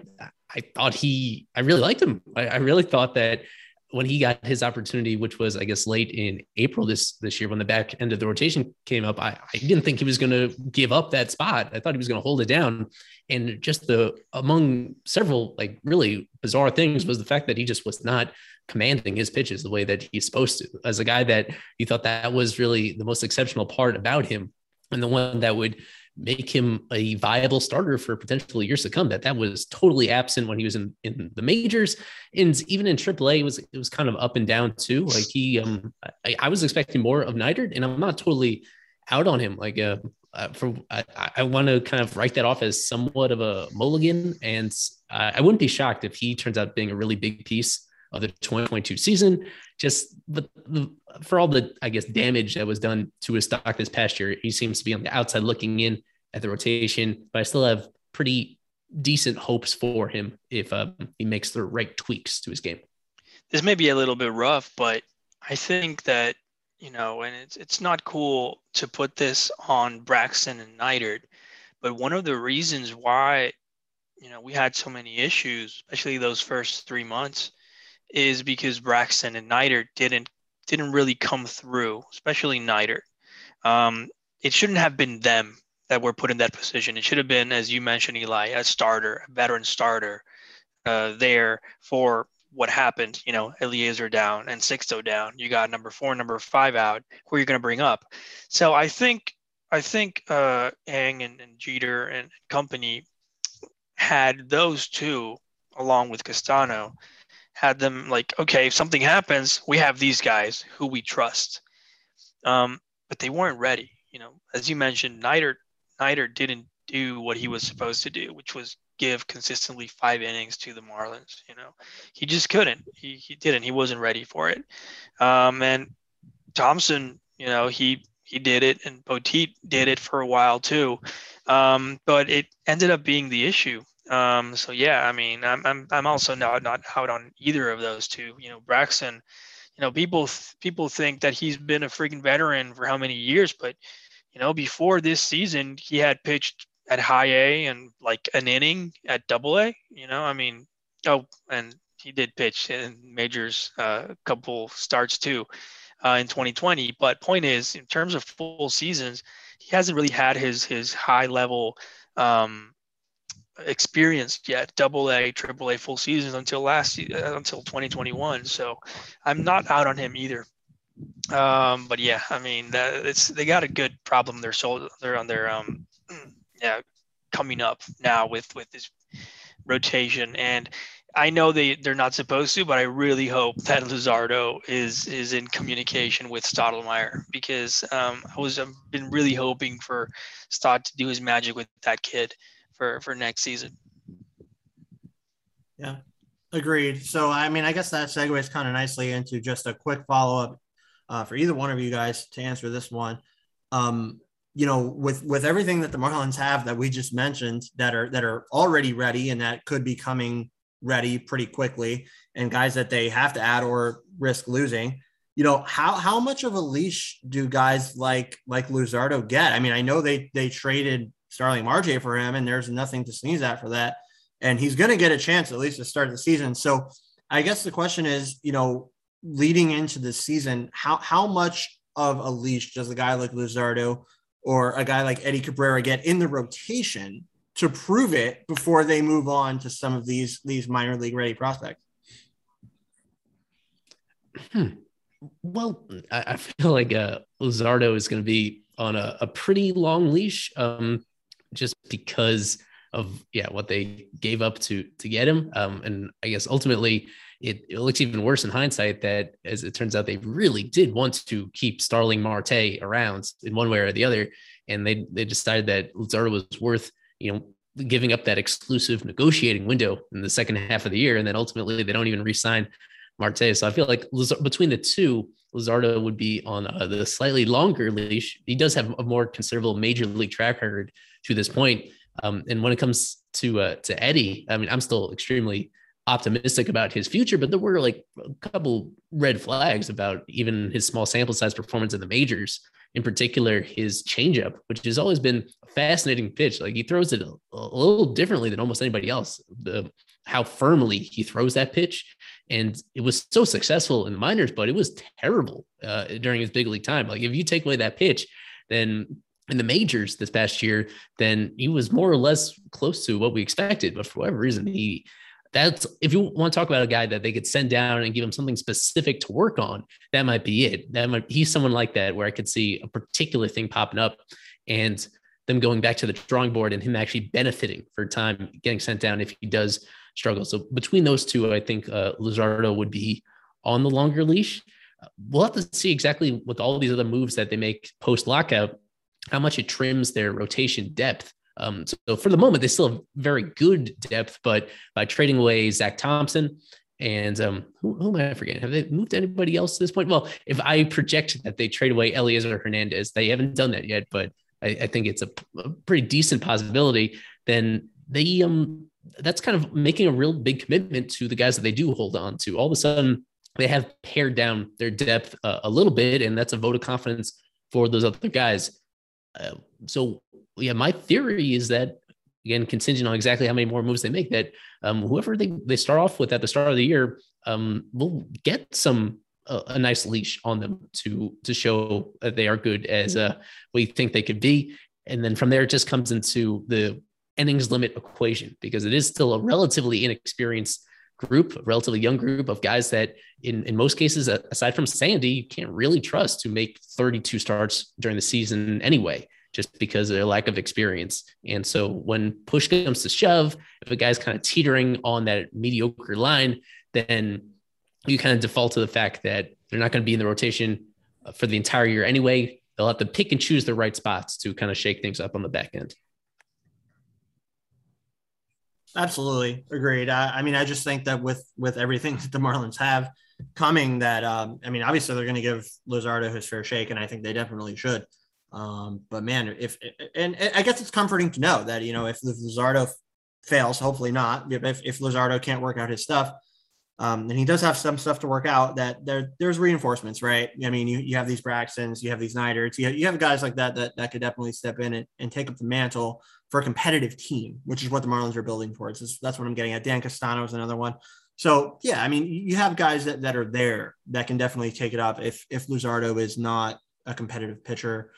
I thought he, I really liked him. I, I really thought that when he got his opportunity, which was I guess late in April this this year when the back end of the rotation came up, I, I didn't think he was going to give up that spot. I thought he was going to hold it down. And just the among several like really bizarre things was the fact that he just was not commanding his pitches the way that he's supposed to. As a guy that you thought that was really the most exceptional part about him, and the one that would make him a viable starter for potentially years to come. That that was totally absent when he was in, in the majors, and even in AAA, it was it was kind of up and down too. Like he, um, I, I was expecting more of Neidert, and I'm not totally out on him. Like, uh, uh for I, I want to kind of write that off as somewhat of a mulligan, and I, I wouldn't be shocked if he turns out being a really big piece of the 2022 season. Just the, the, for all the, I guess, damage that was done to his stock this past year, he seems to be on the outside looking in at the rotation, but I still have pretty decent hopes for him if um, he makes the right tweaks to his game. This may be a little bit rough, but I think that you know, and it's it's not cool to put this on Braxton and Neidert, but one of the reasons why you know we had so many issues, especially those first three months, is because Braxton and Neidert didn't didn't really come through, especially Neidert. Um, it shouldn't have been them that were put in that position. It should have been, as you mentioned, Ely, a starter, a veteran starter uh, there for what happened. You know, Elieser down and Sixto down. You got number four, number five out. Who are you going to bring up? So I think I think uh, Ng and, and Jeter and company had those two along with Castano had them like, okay, if something happens, we have these guys who we trust. Um, but they weren't ready. You know, as you mentioned, Neidert Neidert didn't do what he was supposed to do, which was give consistently five innings to the Marlins. You know, he just couldn't. He, he didn't. He wasn't ready for it. Um, and Thompson, you know, he he did it, and Poteet did it for a while too. Um, but it ended up being the issue. Um, so yeah, I mean, I'm I'm I'm also not not out on either of those two. You know, Braxton. You know, people people think that he's been a freaking veteran for how many years, but you know, before this season, he had pitched at high A and like an inning at double A. You know, I mean, oh, and he did pitch in majors a uh, couple starts too uh, in 2020. But point is, in terms of full seasons, he hasn't really had his his high level um, experience yet, double A, triple A full seasons until last uh, until 2021. So I'm not out on him either. Um, but yeah, I mean, that, it's they got a good problem. They're so they're on their um, <clears throat> yeah, coming up now with with this rotation and I know they they're not supposed to, but I really hope that Luzardo is is in communication with Stottlemyre because um, I was I've been really hoping for Stott to do his magic with that kid for for next season. Yeah, agreed. So I mean, I guess that segues kind of nicely into just a quick follow up uh, for either one of you guys to answer this one. Um, you know, with with everything that the Marlins have that we just mentioned that are that are already ready and that could be coming ready pretty quickly, and guys that they have to add or risk losing. You know, how how much of a leash do guys like like Luzardo get? I mean, I know they they traded Starling Marte for him, and there's nothing to sneeze at for that. And he's going to get a chance at least to start the season. So I guess the question is, you know, leading into the season, how how much of a leash does a guy like Luzardo or a guy like Eddie Cabrera get in the rotation to prove it before they move on to some of these these minor league ready prospects? Hmm. Well, I, I, feel like uh, Luzardo is going to be on a, a, pretty long leash, um, just because of yeah what they gave up to to get him, um, and I guess ultimately it, it, looks even worse in hindsight that as it turns out they really did want to keep Starling Marte around in one way or the other, and they they decided that Luzardo was worth you know giving up that exclusive negotiating window in the second half of the year, and then ultimately they don't even re-sign Marte. So I feel like between the two, Luzardo would be on uh, the slightly longer leash. He does have a more considerable major league track record to this point. Um, and when it comes to uh, to Eddie, I mean, I'm still extremely optimistic about his future, but there were like a couple red flags about even his small sample size performance in the majors. In particular, his changeup, which has always been a fascinating pitch. Like he throws it a, a little differently than almost anybody else. The how firmly he throws that pitch, and it was so successful in the minors, but it was terrible uh, during his big league time. Like if you take away that pitch, then in the majors this past year, then he was more or less close to what we expected. But for whatever reason, he that's if you want to talk about a guy that they could send down and give him something specific to work on, that might be it. That might he's someone like that where I could see a particular thing popping up and them going back to the drawing board and him actually benefiting for time getting sent down if he does struggle. So between those two, I think uh, Luzardo would be on the longer leash. We'll have to see exactly with all these other moves that they make post lockout, how much it trims their rotation depth um, so for the moment, they still have very good depth, but by trading away Zach Thompson and um, who, who am I forgetting? Have they moved anybody else to this point? Well, if I project that they trade away Elieser Hernandez, they haven't done that yet, but I, I think it's a, a, pretty decent possibility. Then they um that's kind of making a real big commitment to the guys that they do hold on to. All of a sudden, they have pared down their depth uh, a little bit, and that's a vote of confidence for those other guys. Uh, so yeah, my theory is that again, contingent on exactly how many more moves they make, that um, whoever they, they start off with at the start of the year um, will get some uh, a nice leash on them to to show that they are good as uh, we think they could be, and then from there it just comes into the innings limit equation because it is still a relatively inexperienced group, a relatively young group of guys that, in in most cases, aside from Sandy, you can't really trust to make 32 starts during the season anyway just because of their lack of experience. And so when push comes to shove, if a guy's kind of teetering on that mediocre line, then you kind of default to the fact that they're not going to be in the rotation uh, for the entire year anyway. They'll have to pick and choose the right spots to kind of shake things up on the back end. Absolutely agreed. I, I mean, I just think that with with everything <laughs> that the Marlins have coming, that um, I mean, obviously they're going to give Luzardo his fair shake, and I think they definitely should. Um, but man, if and, and, I guess it's comforting to know that you know if Luzardo fails, hopefully not. If if Luzardo can't work out his stuff, um, and he does have some stuff to work out. That there there's reinforcements, right? I mean, you, you have these Braxtons, you have these Neiderts, you have, you have guys like that that that could definitely step in and, and take up the mantle for a competitive team, which is what the Marlins are building towards. That's, that's what I'm getting at. Dan Castano is another one. So yeah, I mean, you have guys that, that are there that can definitely take it up if if Luzardo is not a competitive pitcher.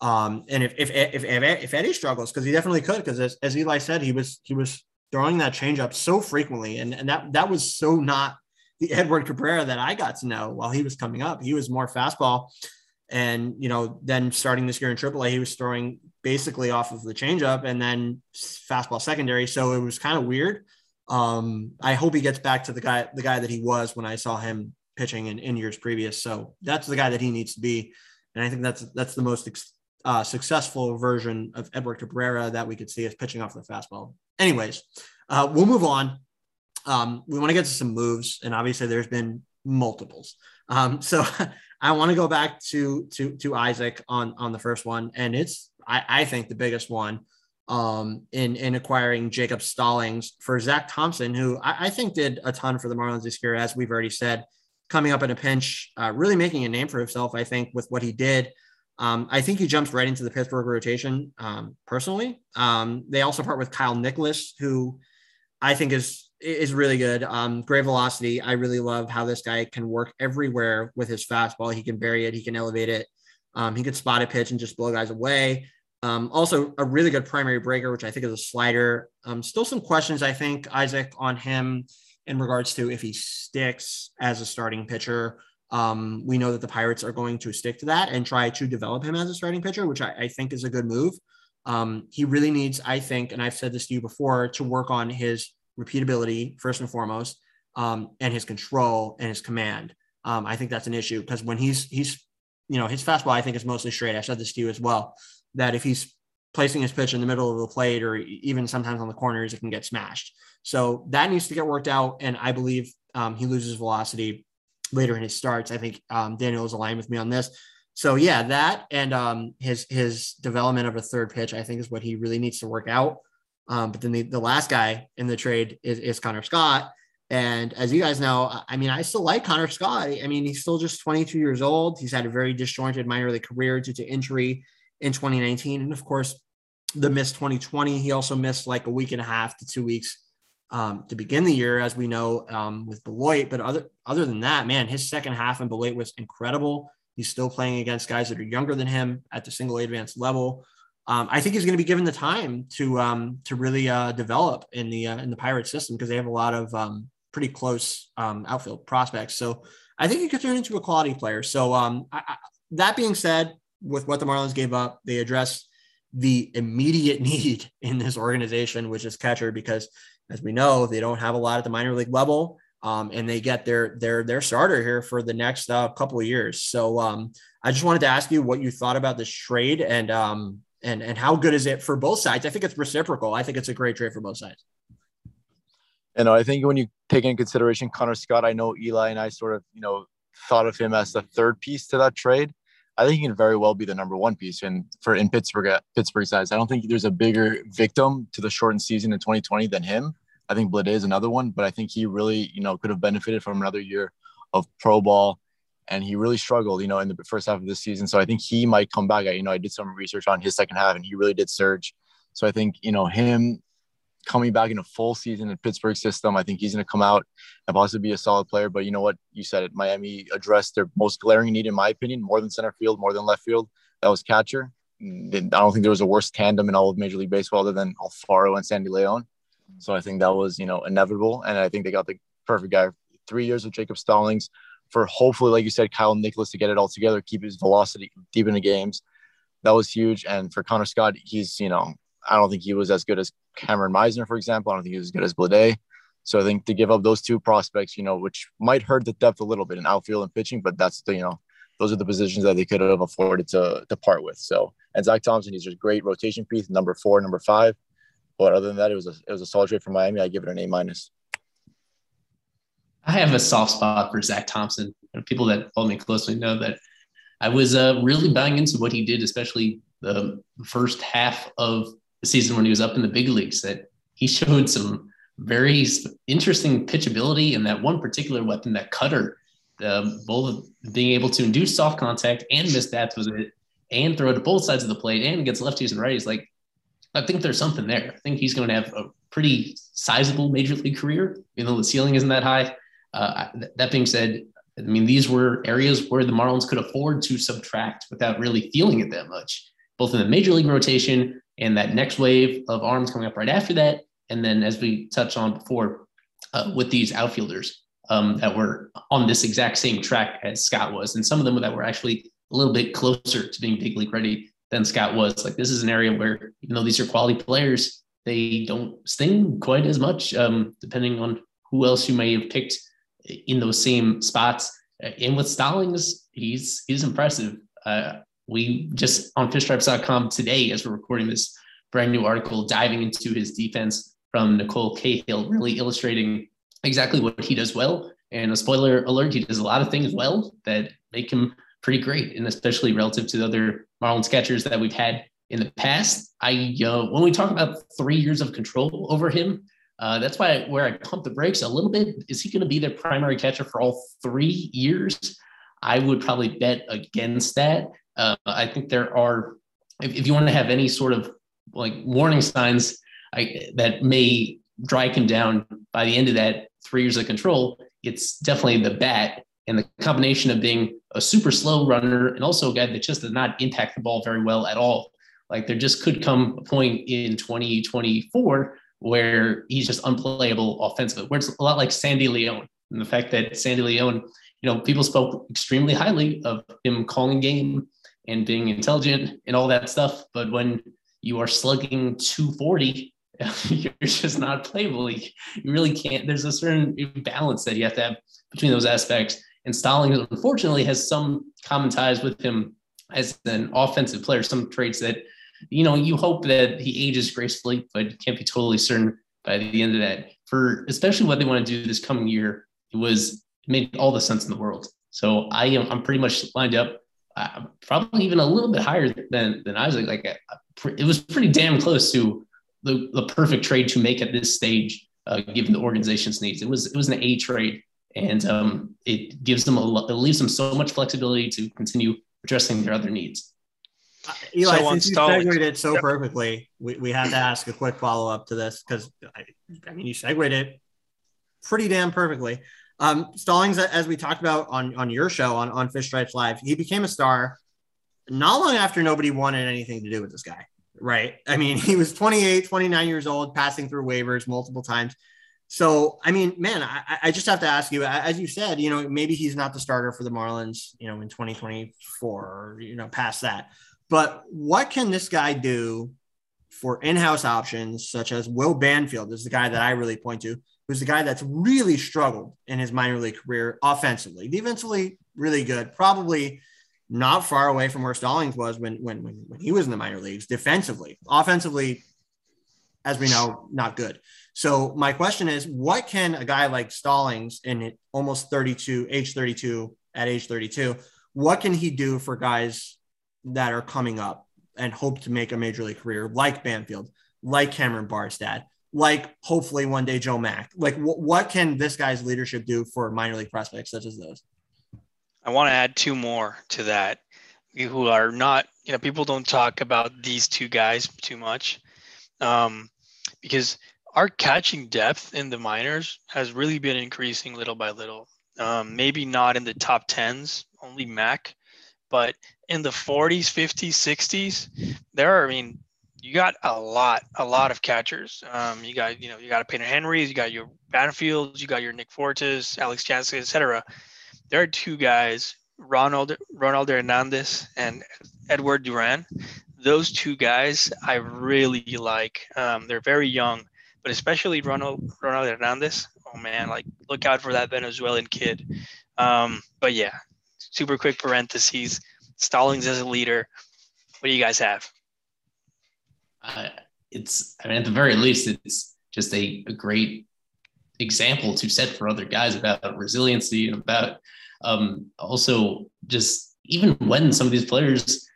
Um, and if if if if, if Eddie struggles, because he definitely could, because as, as Ely said, he was he was throwing that changeup so frequently, and and that that was so not the <laughs> Edward Cabrera that I got to know while he was coming up. He was more fastball, and you know, then starting this year in AAA, he was throwing basically off of the changeup and then fastball secondary. So it was kind of weird. Um, I hope he gets back to the guy the guy that he was when I saw him pitching in, in years previous. So that's the guy that he needs to be, and I think that's that's the most uh, successful version of Edward Cabrera that we could see as pitching off the fastball. Anyways, uh, we'll move on. Um, we want to get to some moves, and obviously there's been multiples. Um, <laughs> so I want to go back to to to Isaac on on the first one, and it's I, I think the biggest one um, in in acquiring Jacob Stallings for Zach Thompson, who I, I, think did a ton for the Marlins this year, as we've already said, coming up in a pinch, uh, really making a name for himself. I think with what he did. Um, I think he jumps right into the Pittsburgh rotation um, personally. Um, they also part with Kyle Nicolas, who I think is is really good. Um, great velocity. I really love how this guy can work everywhere with his fastball. He can bury it. He can elevate it. Um, he could spot a pitch and just blow guys away. Um, also, a really good primary breaker, which I think is a slider. Still some questions, I think, Isaac, on him in regards to if he sticks as a starting pitcher. Um, we know that the Pirates are going to stick to that and try to develop him as a starting pitcher, which I, I think is a good move. Um, he really needs, I think, and I've said this to you before, to work on his repeatability first and foremost, um, and his control and his command. Um, I think that's an issue because when he's he's you know his fastball, I think is mostly straight. I said this to you as well that if he's placing his pitch in the middle of the plate or even sometimes on the corners, it can get smashed. So that needs to get worked out. And I believe um, he loses velocity later in his starts. I think um, Daniel is aligned with me on this. So yeah, that and um, his his development of a third pitch, I think, is what he really needs to work out. Um, but then the, the last guy in the trade is, is Connor Scott. And as you guys know, I mean, I still like Connor Scott. I mean, he's still just 22 years old. He's had a very disjointed minor league career due to injury in 2019. And of course, the missed 2020. He also missed like a week and a half to two weeks um, to begin the year, as we know um, with Beloit. But other other than that, man, his second half in Beloit was incredible. He's still playing against guys that are younger than him at the single advanced level. Um, I think he's going to be given the time to um, to really uh, develop in the uh, in the Pirate system because they have a lot of um, pretty close um, outfield prospects. So I think he could turn into a quality player. So I, I, that being said, with what the Marlins gave up, they address the immediate <laughs> need in this organization, which is catcher, because as we know, they don't have a lot at the minor league level. Um, and they get their their their starter here for the next uh, couple of years. So um, I just wanted to ask you what you thought about this trade and um, and and how good is it for both sides? I think it's reciprocal. I think it's a great trade for both sides. And I think when you take in consideration Connor Scott, I know Ely and I sort of you know thought of him as the third piece to that trade. I think he can very well be the number one piece in for in Pittsburgh uh, Pittsburgh size. I don't think there's a bigger victim to the shortened season in 2020 than him. I think Bleday is another one, but I think he really, you know, could have benefited from another year of pro ball. And he really struggled, you know, in the first half of the season. So I think he might come back. I, you know, I did some research on his second half and he really did surge. So I think, you know, him coming back in a full season in Pittsburgh system. I think he's going to come out and possibly be a solid player. But you know what? You said it. Miami addressed their most glaring need, in my opinion, more than center field, more than left field. That was catcher. I don't think there was a worse tandem in all of Major League Baseball other than Alfaro and Sandy Leon. So I think that was, you know, inevitable. And I think they got the perfect guy. Three years of Jacob Stallings for hopefully, like you said, Kyle Nicolas to get it all together, keep his velocity deep in the games. That was huge. And for Connor Scott, he's, you know, I don't think he was as good as Kameron Misner, for example. I don't think he was as good as Bleday. So I think to give up those two prospects, you know, which might hurt the depth a little bit in outfield and pitching, but that's the, you know, those are the positions that they could have afforded to to part with. So, and Zach Thompson, he's just great rotation piece, number four, number five. But other than that, it was a it was a solid trade for Miami. I give it an A minus. I have a soft spot for Zach Thompson. People that follow me closely know that I was uh, really buying into what he did, especially the first half of the season when he was up in the big leagues. That he showed some very interesting pitchability and that one particular weapon, that cutter, um, both being able to induce soft contact and miss bats with it, and throw to both sides of the plate and against lefties and righties. Like, I think there's something there. I think he's going to have a pretty sizable major league career, even though the ceiling isn't that high. Uh, that being said, I mean, these were areas where the Marlins could afford to subtract without really feeling it that much, both in the major league rotation and that next wave of arms coming up right after that. And then, as we touched on before, uh, with these outfielders um, that were on this exact same track as Scott was, and some of them that were actually a little bit closer to being big league ready than Scott was. Like, this is an area where, even though these are quality players, they don't sting quite as much, um, depending on who else you may have picked in those same spots. And with Stallings, he's he's impressive. Uh, we just on fishstripes.com today, as we're recording this brand new article, diving into his defense from Nicole Cahill, really illustrating exactly what he does well. And a spoiler alert, he does a lot of things well that make him pretty great, and especially relative to the other Marlins catchers that we've had in the past. I uh, when we talk about three years of control over him, uh, that's why where I pump the brakes a little bit. Is he going to be their primary catcher for all three years? I would probably bet against that. Uh, I think there are, if, if, you want to have any sort of like warning signs I, that may drag him down by the end of that three years of control, it's definitely the bat and the combination of being a super slow runner and also a guy that just does not impact the ball very well at all. Like there just could come a point in 2024 where he's just unplayable offensively, where it's a lot like Sandy León. And the fact that Sandy León, you know, people spoke extremely highly of him calling game and being intelligent and all that stuff. But when you are slugging 240, <laughs> you're just not playable. You really can't. There's a certain balance that you have to have between those aspects. And Stallings, unfortunately, has some common ties with him as an offensive player, some traits that you know, you hope that he ages gracefully, but can't be totally certain by the end of that. For especially what they want to do this coming year, it was it made all the sense in the world. So I am I'm pretty much lined up, uh, probably even a little bit higher than than Isaac. Like uh, it was pretty damn close to the, the perfect trade to make at this stage, uh, given the organization's needs. It was it was an A trade, and um, it gives them a it leaves them so much flexibility to continue addressing their other needs. Uh, Ely, so since you segued it so yep. perfectly, we, we have to ask a quick follow up to this because I, I, mean you segued it pretty damn perfectly. Um, Stallings, as we talked about on on your show on on Fish Stripes Live, he became a star not long after nobody wanted anything to do with this guy. Right? I mean, he was 28, 29 years old, passing through waivers multiple times. So, I mean, man, I, I just have to ask you, as you said, you know, maybe he's not the starter for the Marlins, you know, in 2024 or, you know, past that. But what can this guy do for in-house options, such as Will Banfield is the guy that I really point to, who's the guy that's really struggled in his minor league career offensively, defensively, really good, probably not far away from where Stallings was when, when, when, when he was in the minor leagues defensively, offensively, as we know, not good. So my question is, what can a guy like Stallings in almost 32, age 32, at age 32, what can he do for guys that are coming up and hope to make a major league career, like Banfield, like Cameron Barstad, like hopefully one day Joe Mack. Like, what can this guy's leadership do for minor league prospects such as those? I want to add two more to that who are not, you know, people don't talk about these two guys too much um, because our catching depth in the minors has really been increasing little by little. Um, maybe not in the top tens, only Mack, but in the 40s, 50s, 60s, there are, I mean, you got a lot, a lot of catchers. Um, you got, you know, you got a Painter Henrys, you got your Banfields, you got your Nick Fortes, Alex Jansen, etc. There are two guys, Ronald Ronald Hernandez and Edward Duran. Those two guys I really like. Um, they're very young, but especially Ronald Ronald Hernandez. Oh man, like look out for that Venezuelan kid. Um, but yeah, super quick parentheses. Stallings as a leader. What do you guys have? Uh, it's, I mean, at the very least, it's just a, a great example to set for other guys about resiliency and about um, also just even when some of these players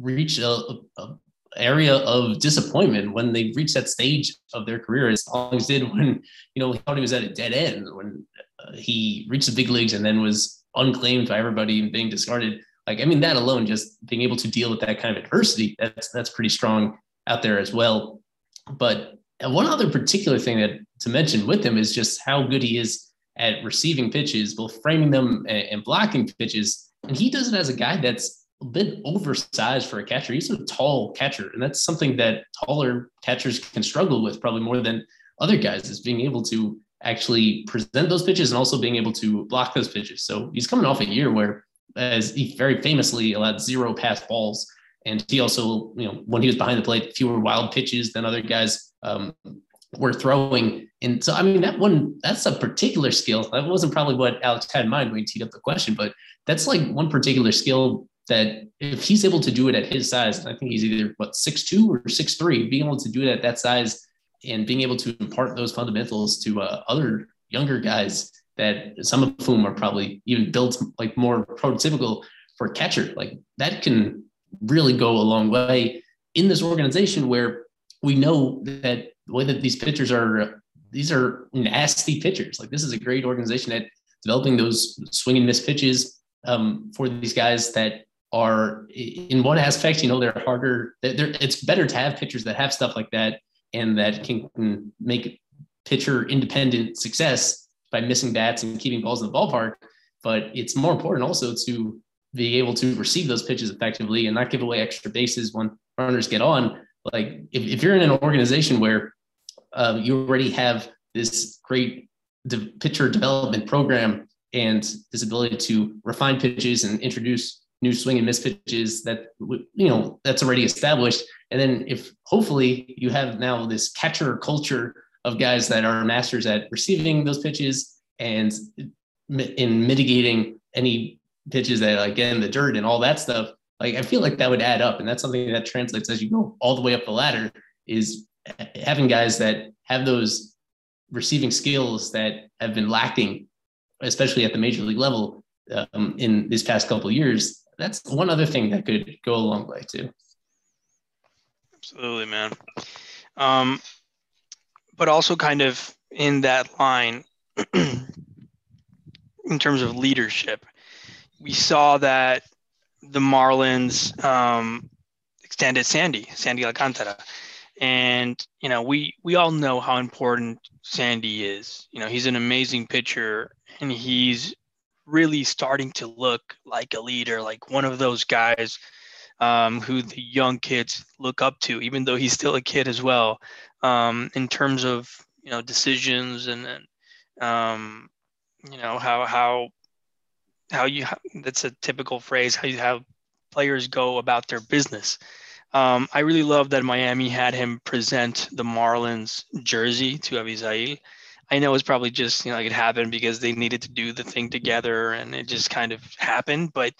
reach a, a, area of disappointment when they reach that stage of their career as Stallings did when you know he thought he was at a dead end when uh, he reached the big leagues and then was unclaimed by everybody and being discarded. Like i mean that alone just being able to deal with that kind of adversity that's that's pretty strong out there as well but one other particular thing that to mention with him is just how good he is at receiving pitches both framing them and, blocking pitches and he does it as a guy that's a bit oversized for a catcher. He's a tall catcher, and that's something that taller catchers can struggle with probably more than other guys is being able to actually present those pitches and also being able to block those pitches. So he's coming off a year where, as he very famously allowed zero pass balls, and he also, you know, when he was behind the plate, fewer wild pitches than other guys um, were throwing. And so, I mean, that one, that's a particular skill. That wasn't probably what Alex had in mind when he teed up the question, but that's like one particular skill that if he's able to do it at his size, I think he's either what six two or six three, being able to do it at that size and being able to impart those fundamentals to uh, other younger guys that some of whom are probably even built like more prototypical for catcher, like that can really go a long way in this organization where we know that the way that these pitchers are, these are nasty pitchers. Like this is a great organization at developing those swing and miss pitches um, for these guys that are in one aspect, you know, they're harder. They're, it's better to have pitchers that have stuff like that and that can make pitcher independent success by missing bats and keeping balls in the ballpark. But it's more important also to be able to receive those pitches effectively and not give away extra bases when runners get on. Like if, if you're in an organization where um, you already have this great de- pitcher development program and this ability to refine pitches and introduce new swing and miss pitches that you know that's already established and then if hopefully you have now this catcher culture of guys that are masters at receiving those pitches and in mitigating any pitches that like in the dirt and all that stuff like i feel like that would add up and that's something that translates as you go all the way up the ladder is having guys that have those receiving skills that have been lacking especially at the major league level um, in this past couple years that's one other thing that could go a long way too. Absolutely, man. Um, but also kind of in that line, <clears throat> in terms of leadership, we saw that the Marlins um, extended Sandy, Sandy Alcantara, and you know we we all know how important Sandy is. You know he's an amazing pitcher, and he's really starting to look like a leader, like one of those guys um, who the young kids look up to, even though he's still a kid as well, um, in terms of you know decisions and, and um, you know how how how you that's a typical phrase how you have players go about their business. Um, I really love that Miami had him present the Marlins jersey to Avisail. I know it's probably just you know like it happened because they needed to do the thing together and it just kind of happened, but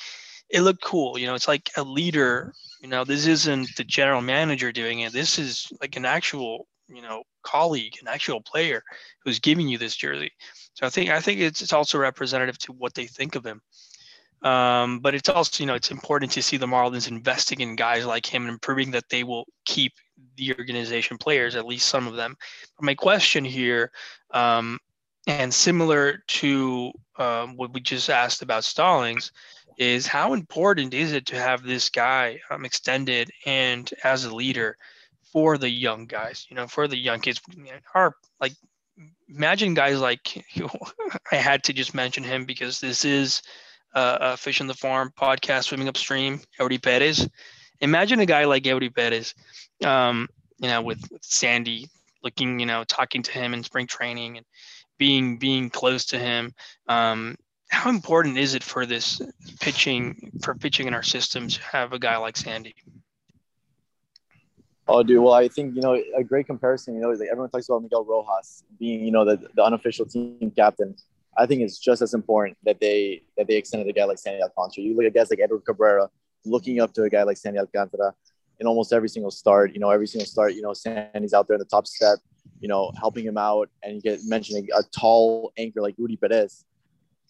it looked cool. You know, it's like a leader. You know, this isn't the general manager doing it. This is like an actual you know colleague, an actual player who's giving you this jersey. So I think I think it's it's also representative to what they think of him. Um, but it's also, you know, it's important to see the Marlins investing in guys like him and proving that they will keep the organization players, at least some of them. But my question here, um, and similar to um, what we just asked about Stallings, is how important is it to have this guy um, extended and as a leader for the young guys? You know, for the young kids, are like imagine guys like <laughs> I had to just mention him because this is uh, uh, Fish in the Farm podcast, Swimming Upstream, Eury Perez. Imagine a guy like Eury Perez, um, you know, with, with Sandy looking, you know, talking to him in spring training and being being close to him. Um, how important is it for this pitching for pitching in our system to have a guy like Sandy? Oh, dude. Well, I think you know a great comparison. You know, like everyone talks about Miguel Rojas being, you know, the, the unofficial team captain. I think it's just as important that they that they extended a guy like Sandy Alcantara. You look at guys like Edward Cabrera, looking up to a guy like Sandy Alcantara in almost every single start. You know, every single start, you know, Sandy's out there in the top step, you know, helping him out. And you get mentioning a tall anchor like Eury Perez,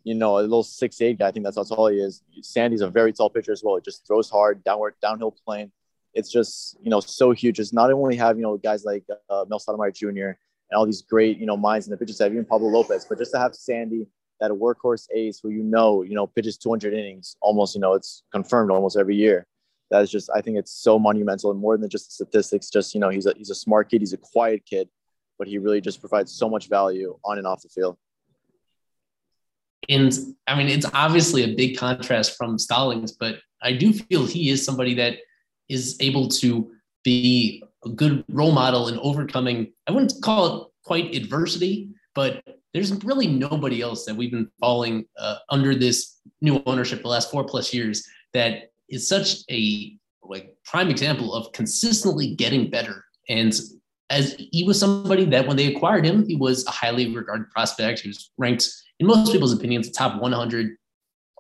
you know, a little six eight guy. I think that's how tall he is. Sandy's a very tall pitcher as well. It just throws hard, downward, downhill plane. It's just, you know, so huge. It's not only have, you know, guys like uh, Mel Stottlemyre Jr. and all these great, you know, minds in the pitchers, staff, even Pablo Lopez, but just to have Sandy, that workhorse ace who you know, you know, pitches 200 innings almost, you know, it's confirmed almost every year that is just I think it's so monumental and more than just the statistics. Just you know, he's a he's a smart kid, he's a quiet kid, but he really just provides so much value on and off the field. And I mean, it's obviously a big contrast from Stallings, but I do feel he is somebody that is able to be a good role model in overcoming. I wouldn't call it quite adversity, but there's really nobody else that we've been following uh, under this new ownership the last four plus years that is such a like prime example of consistently getting better. And as he was somebody that when they acquired him, he was a highly regarded prospect. He was ranked in most people's opinions, top 100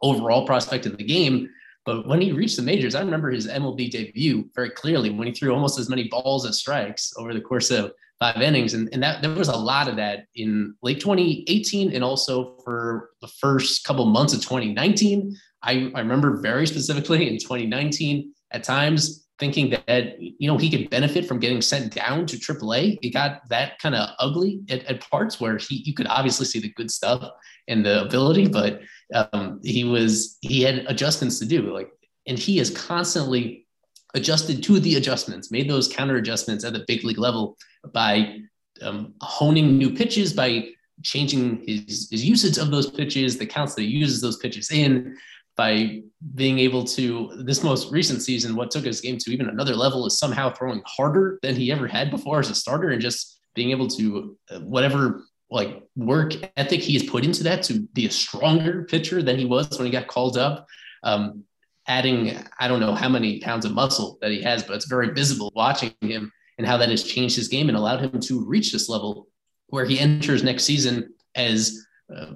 overall prospect in the game. But when he reached the majors, I remember his MLB debut very clearly when he threw almost as many balls as strikes over the course of five innings. And, and that there was a lot of that in late 2018 and also for the first couple months of 2019. I, I remember very specifically in 2019 at times thinking that you know he could benefit from getting sent down to AAA. It got that kind of ugly at, at, parts where he you could obviously see the good stuff and the ability, but um, he was he had adjustments to do. Like, and he has constantly adjusted to the adjustments, made those counter adjustments at the big league level by um, honing new pitches, by changing his, his usage of those pitches, the counts that he uses those pitches in, by being able to this most recent season what took his game to even another level is somehow throwing harder than he ever had before as a starter and just being able to uh, whatever like work ethic he has put into that to be a stronger pitcher than he was when he got called up um, adding i don't know how many pounds of muscle that he has but it's very visible watching him and how that has changed his game and allowed him to reach this level where he enters next season as uh,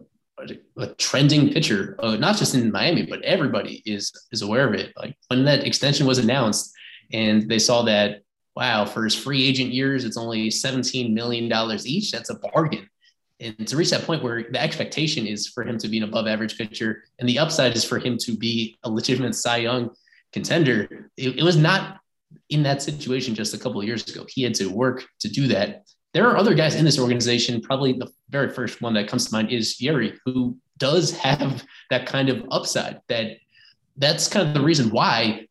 a, trending pitcher, uh, not just in Miami, but everybody is is aware of it. Like when that extension was announced, and they saw that, wow, for his free agent years, it's only seventeen million dollars each. That's a bargain. And to reach that point where the expectation is for him to be an above average pitcher, and the upside is for him to be a legitimate Cy Young contender, it, it was not in that situation just a couple of years ago. He had to work to do that there are other guys in this organization. Probably the very first one that comes to mind is Eury, who does have that kind of upside. That that's kind of the reason why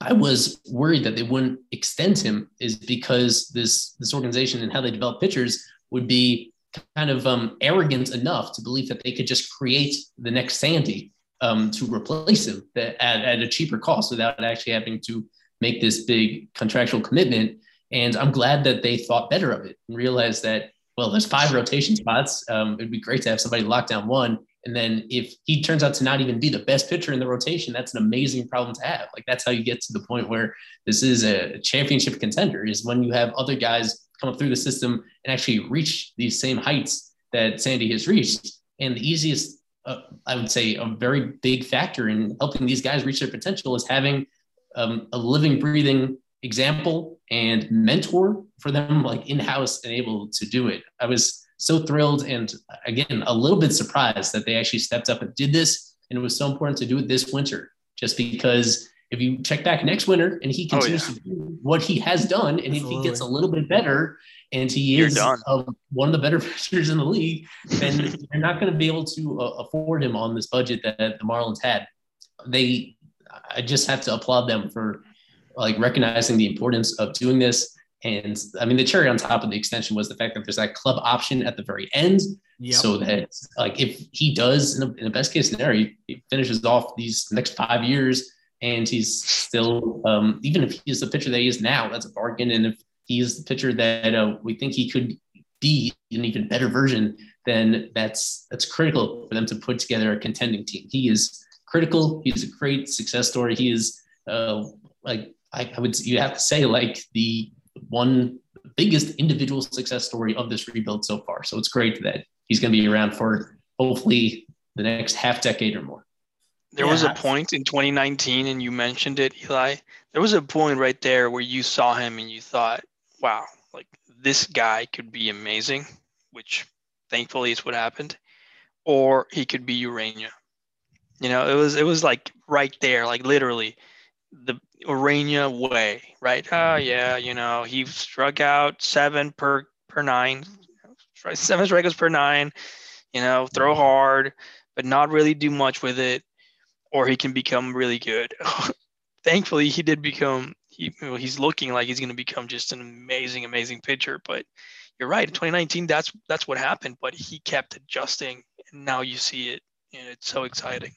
I was worried that they wouldn't extend him is because this this organization and how they develop pitchers would be kind of um, arrogant enough to believe that they could just create the next Sandy um, to replace him at, at a cheaper cost without actually having to make this big contractual commitment and I'm glad that they thought better of it and realized that, well, there's five rotation spots. Um, it'd be great to have somebody lock down one. And then if he turns out to not even be the best pitcher in the rotation, that's an amazing problem to have. Like that's how you get to the point where this is a championship contender is when you have other guys come up through the system and actually reach these same heights that Sandy has reached. And the easiest, uh, I would say, a very big factor in helping these guys reach their potential is having um, a living, breathing example and mentor for them like in-house and able to do it i was so thrilled and again a little bit surprised that they actually stepped up and did this and it was so important to do it this winter just because if you check back next winter and he continues oh, yeah. to do what he has done and Absolutely. if he gets a little bit better and he is one of the better <laughs> pitchers in the league then you're not going to be able to uh, afford him on this budget that the marlins had they i just have to applaud them for like recognizing the importance of doing this. And I mean, the cherry on top of the extension was the fact that there's that club option at the very end. Yep. So that, like, if he does, in a, in a best case scenario, he finishes off these next five years and he's still, um, even if he's the pitcher that he is now, that's a bargain. And if he's the pitcher that uh, we think he could be an even better version, then that's that's critical for them to put together a contending team. He is critical. He's a great success story. He is uh, like I, I would you have to say like the one biggest individual success story of this rebuild so far. So it's great that he's going to be around for hopefully the next half decade or more. There yeah. was a point in 2019, and you mentioned it, Ely. There was a point right there where you saw him and you thought, wow, like this guy could be amazing, which thankfully is what happened, or he could be Ureña. You know, it was it was like right there, like literally the Ureña way, right? Oh yeah, you know, he struck out seven per per nine, seven strikeouts per nine. You know, throw hard, but not really do much with it, or he can become really good. <laughs> Thankfully, he did become. He, well, he's looking like he's going to become just an amazing, amazing pitcher. But you're right. In 2019, that's that's what happened. But he kept adjusting, and now you see it, and it's so exciting.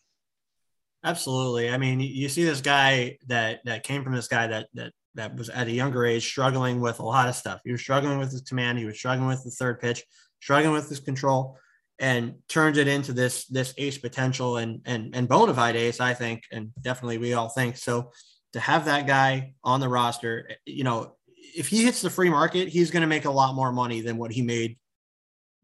Absolutely. I mean, you see this guy that that came from this guy that that that was at a younger age struggling with a lot of stuff. He was struggling with his command. He was struggling with the third pitch, struggling with his control, and turned it into this this ace potential and and and bona fide ace, I think, and definitely we all think so. To have that guy on the roster, you know, if he hits the free market, he's going to make a lot more money than what he made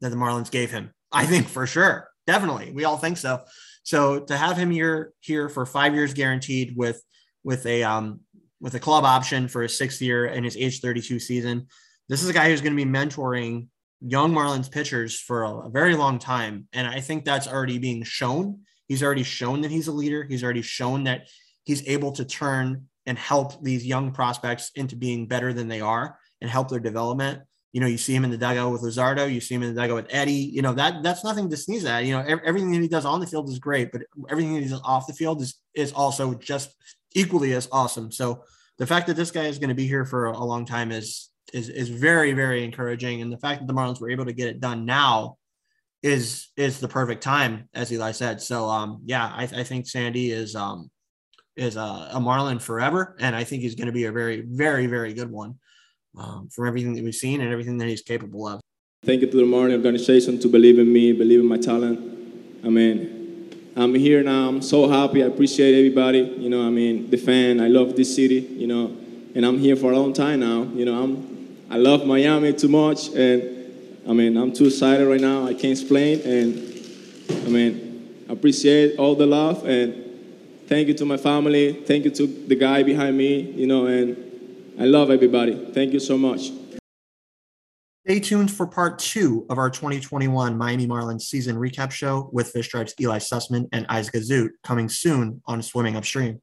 that the Marlins gave him. I think for sure, definitely, we all think so. So to have him here here for five years guaranteed with with a um with a club option for his sixth year and his age 32 season, this is a guy who's going to be mentoring young Marlins pitchers for a, a very long time, and I think that's already being shown. He's already shown that he's a leader. He's already shown that he's able to turn and help these young prospects into being better than they are and help their development you know, you see him in the dugout with Luzardo, you see him in the dugout with Eddie. You know, that that's nothing to sneeze at. You know, everything that he does on the field is great, but everything that he does off the field is is also just equally as awesome. So the fact that this guy is going to be here for a, long time is is is very very encouraging, and the fact that the Marlins were able to get it done now is is the perfect time, as Ely said. So um, yeah, I, I think Sandy is um is a, a Marlin forever, and I think he's going to be a very very very good one um, from everything that we've seen and everything that he's capable of. Thank you to the Marlin organization to believe in me, believe in my talent. I mean, I'm here now. I'm so happy. I appreciate everybody. You know, I mean, the fan. I love this city. You know, and I'm here for a long time now. You know, I'm I love Miami too much, and I mean, I'm too excited right now. I can't explain, and I mean, I appreciate all the love and thank you to my family. Thank you to the guy behind me. You know, and I love everybody. Thank you so much. Stay tuned for part two of our 2021 Miami Marlins season recap show with Fish Stripes' Ely Sussman and Isaac Azout coming soon on Swimming Upstream.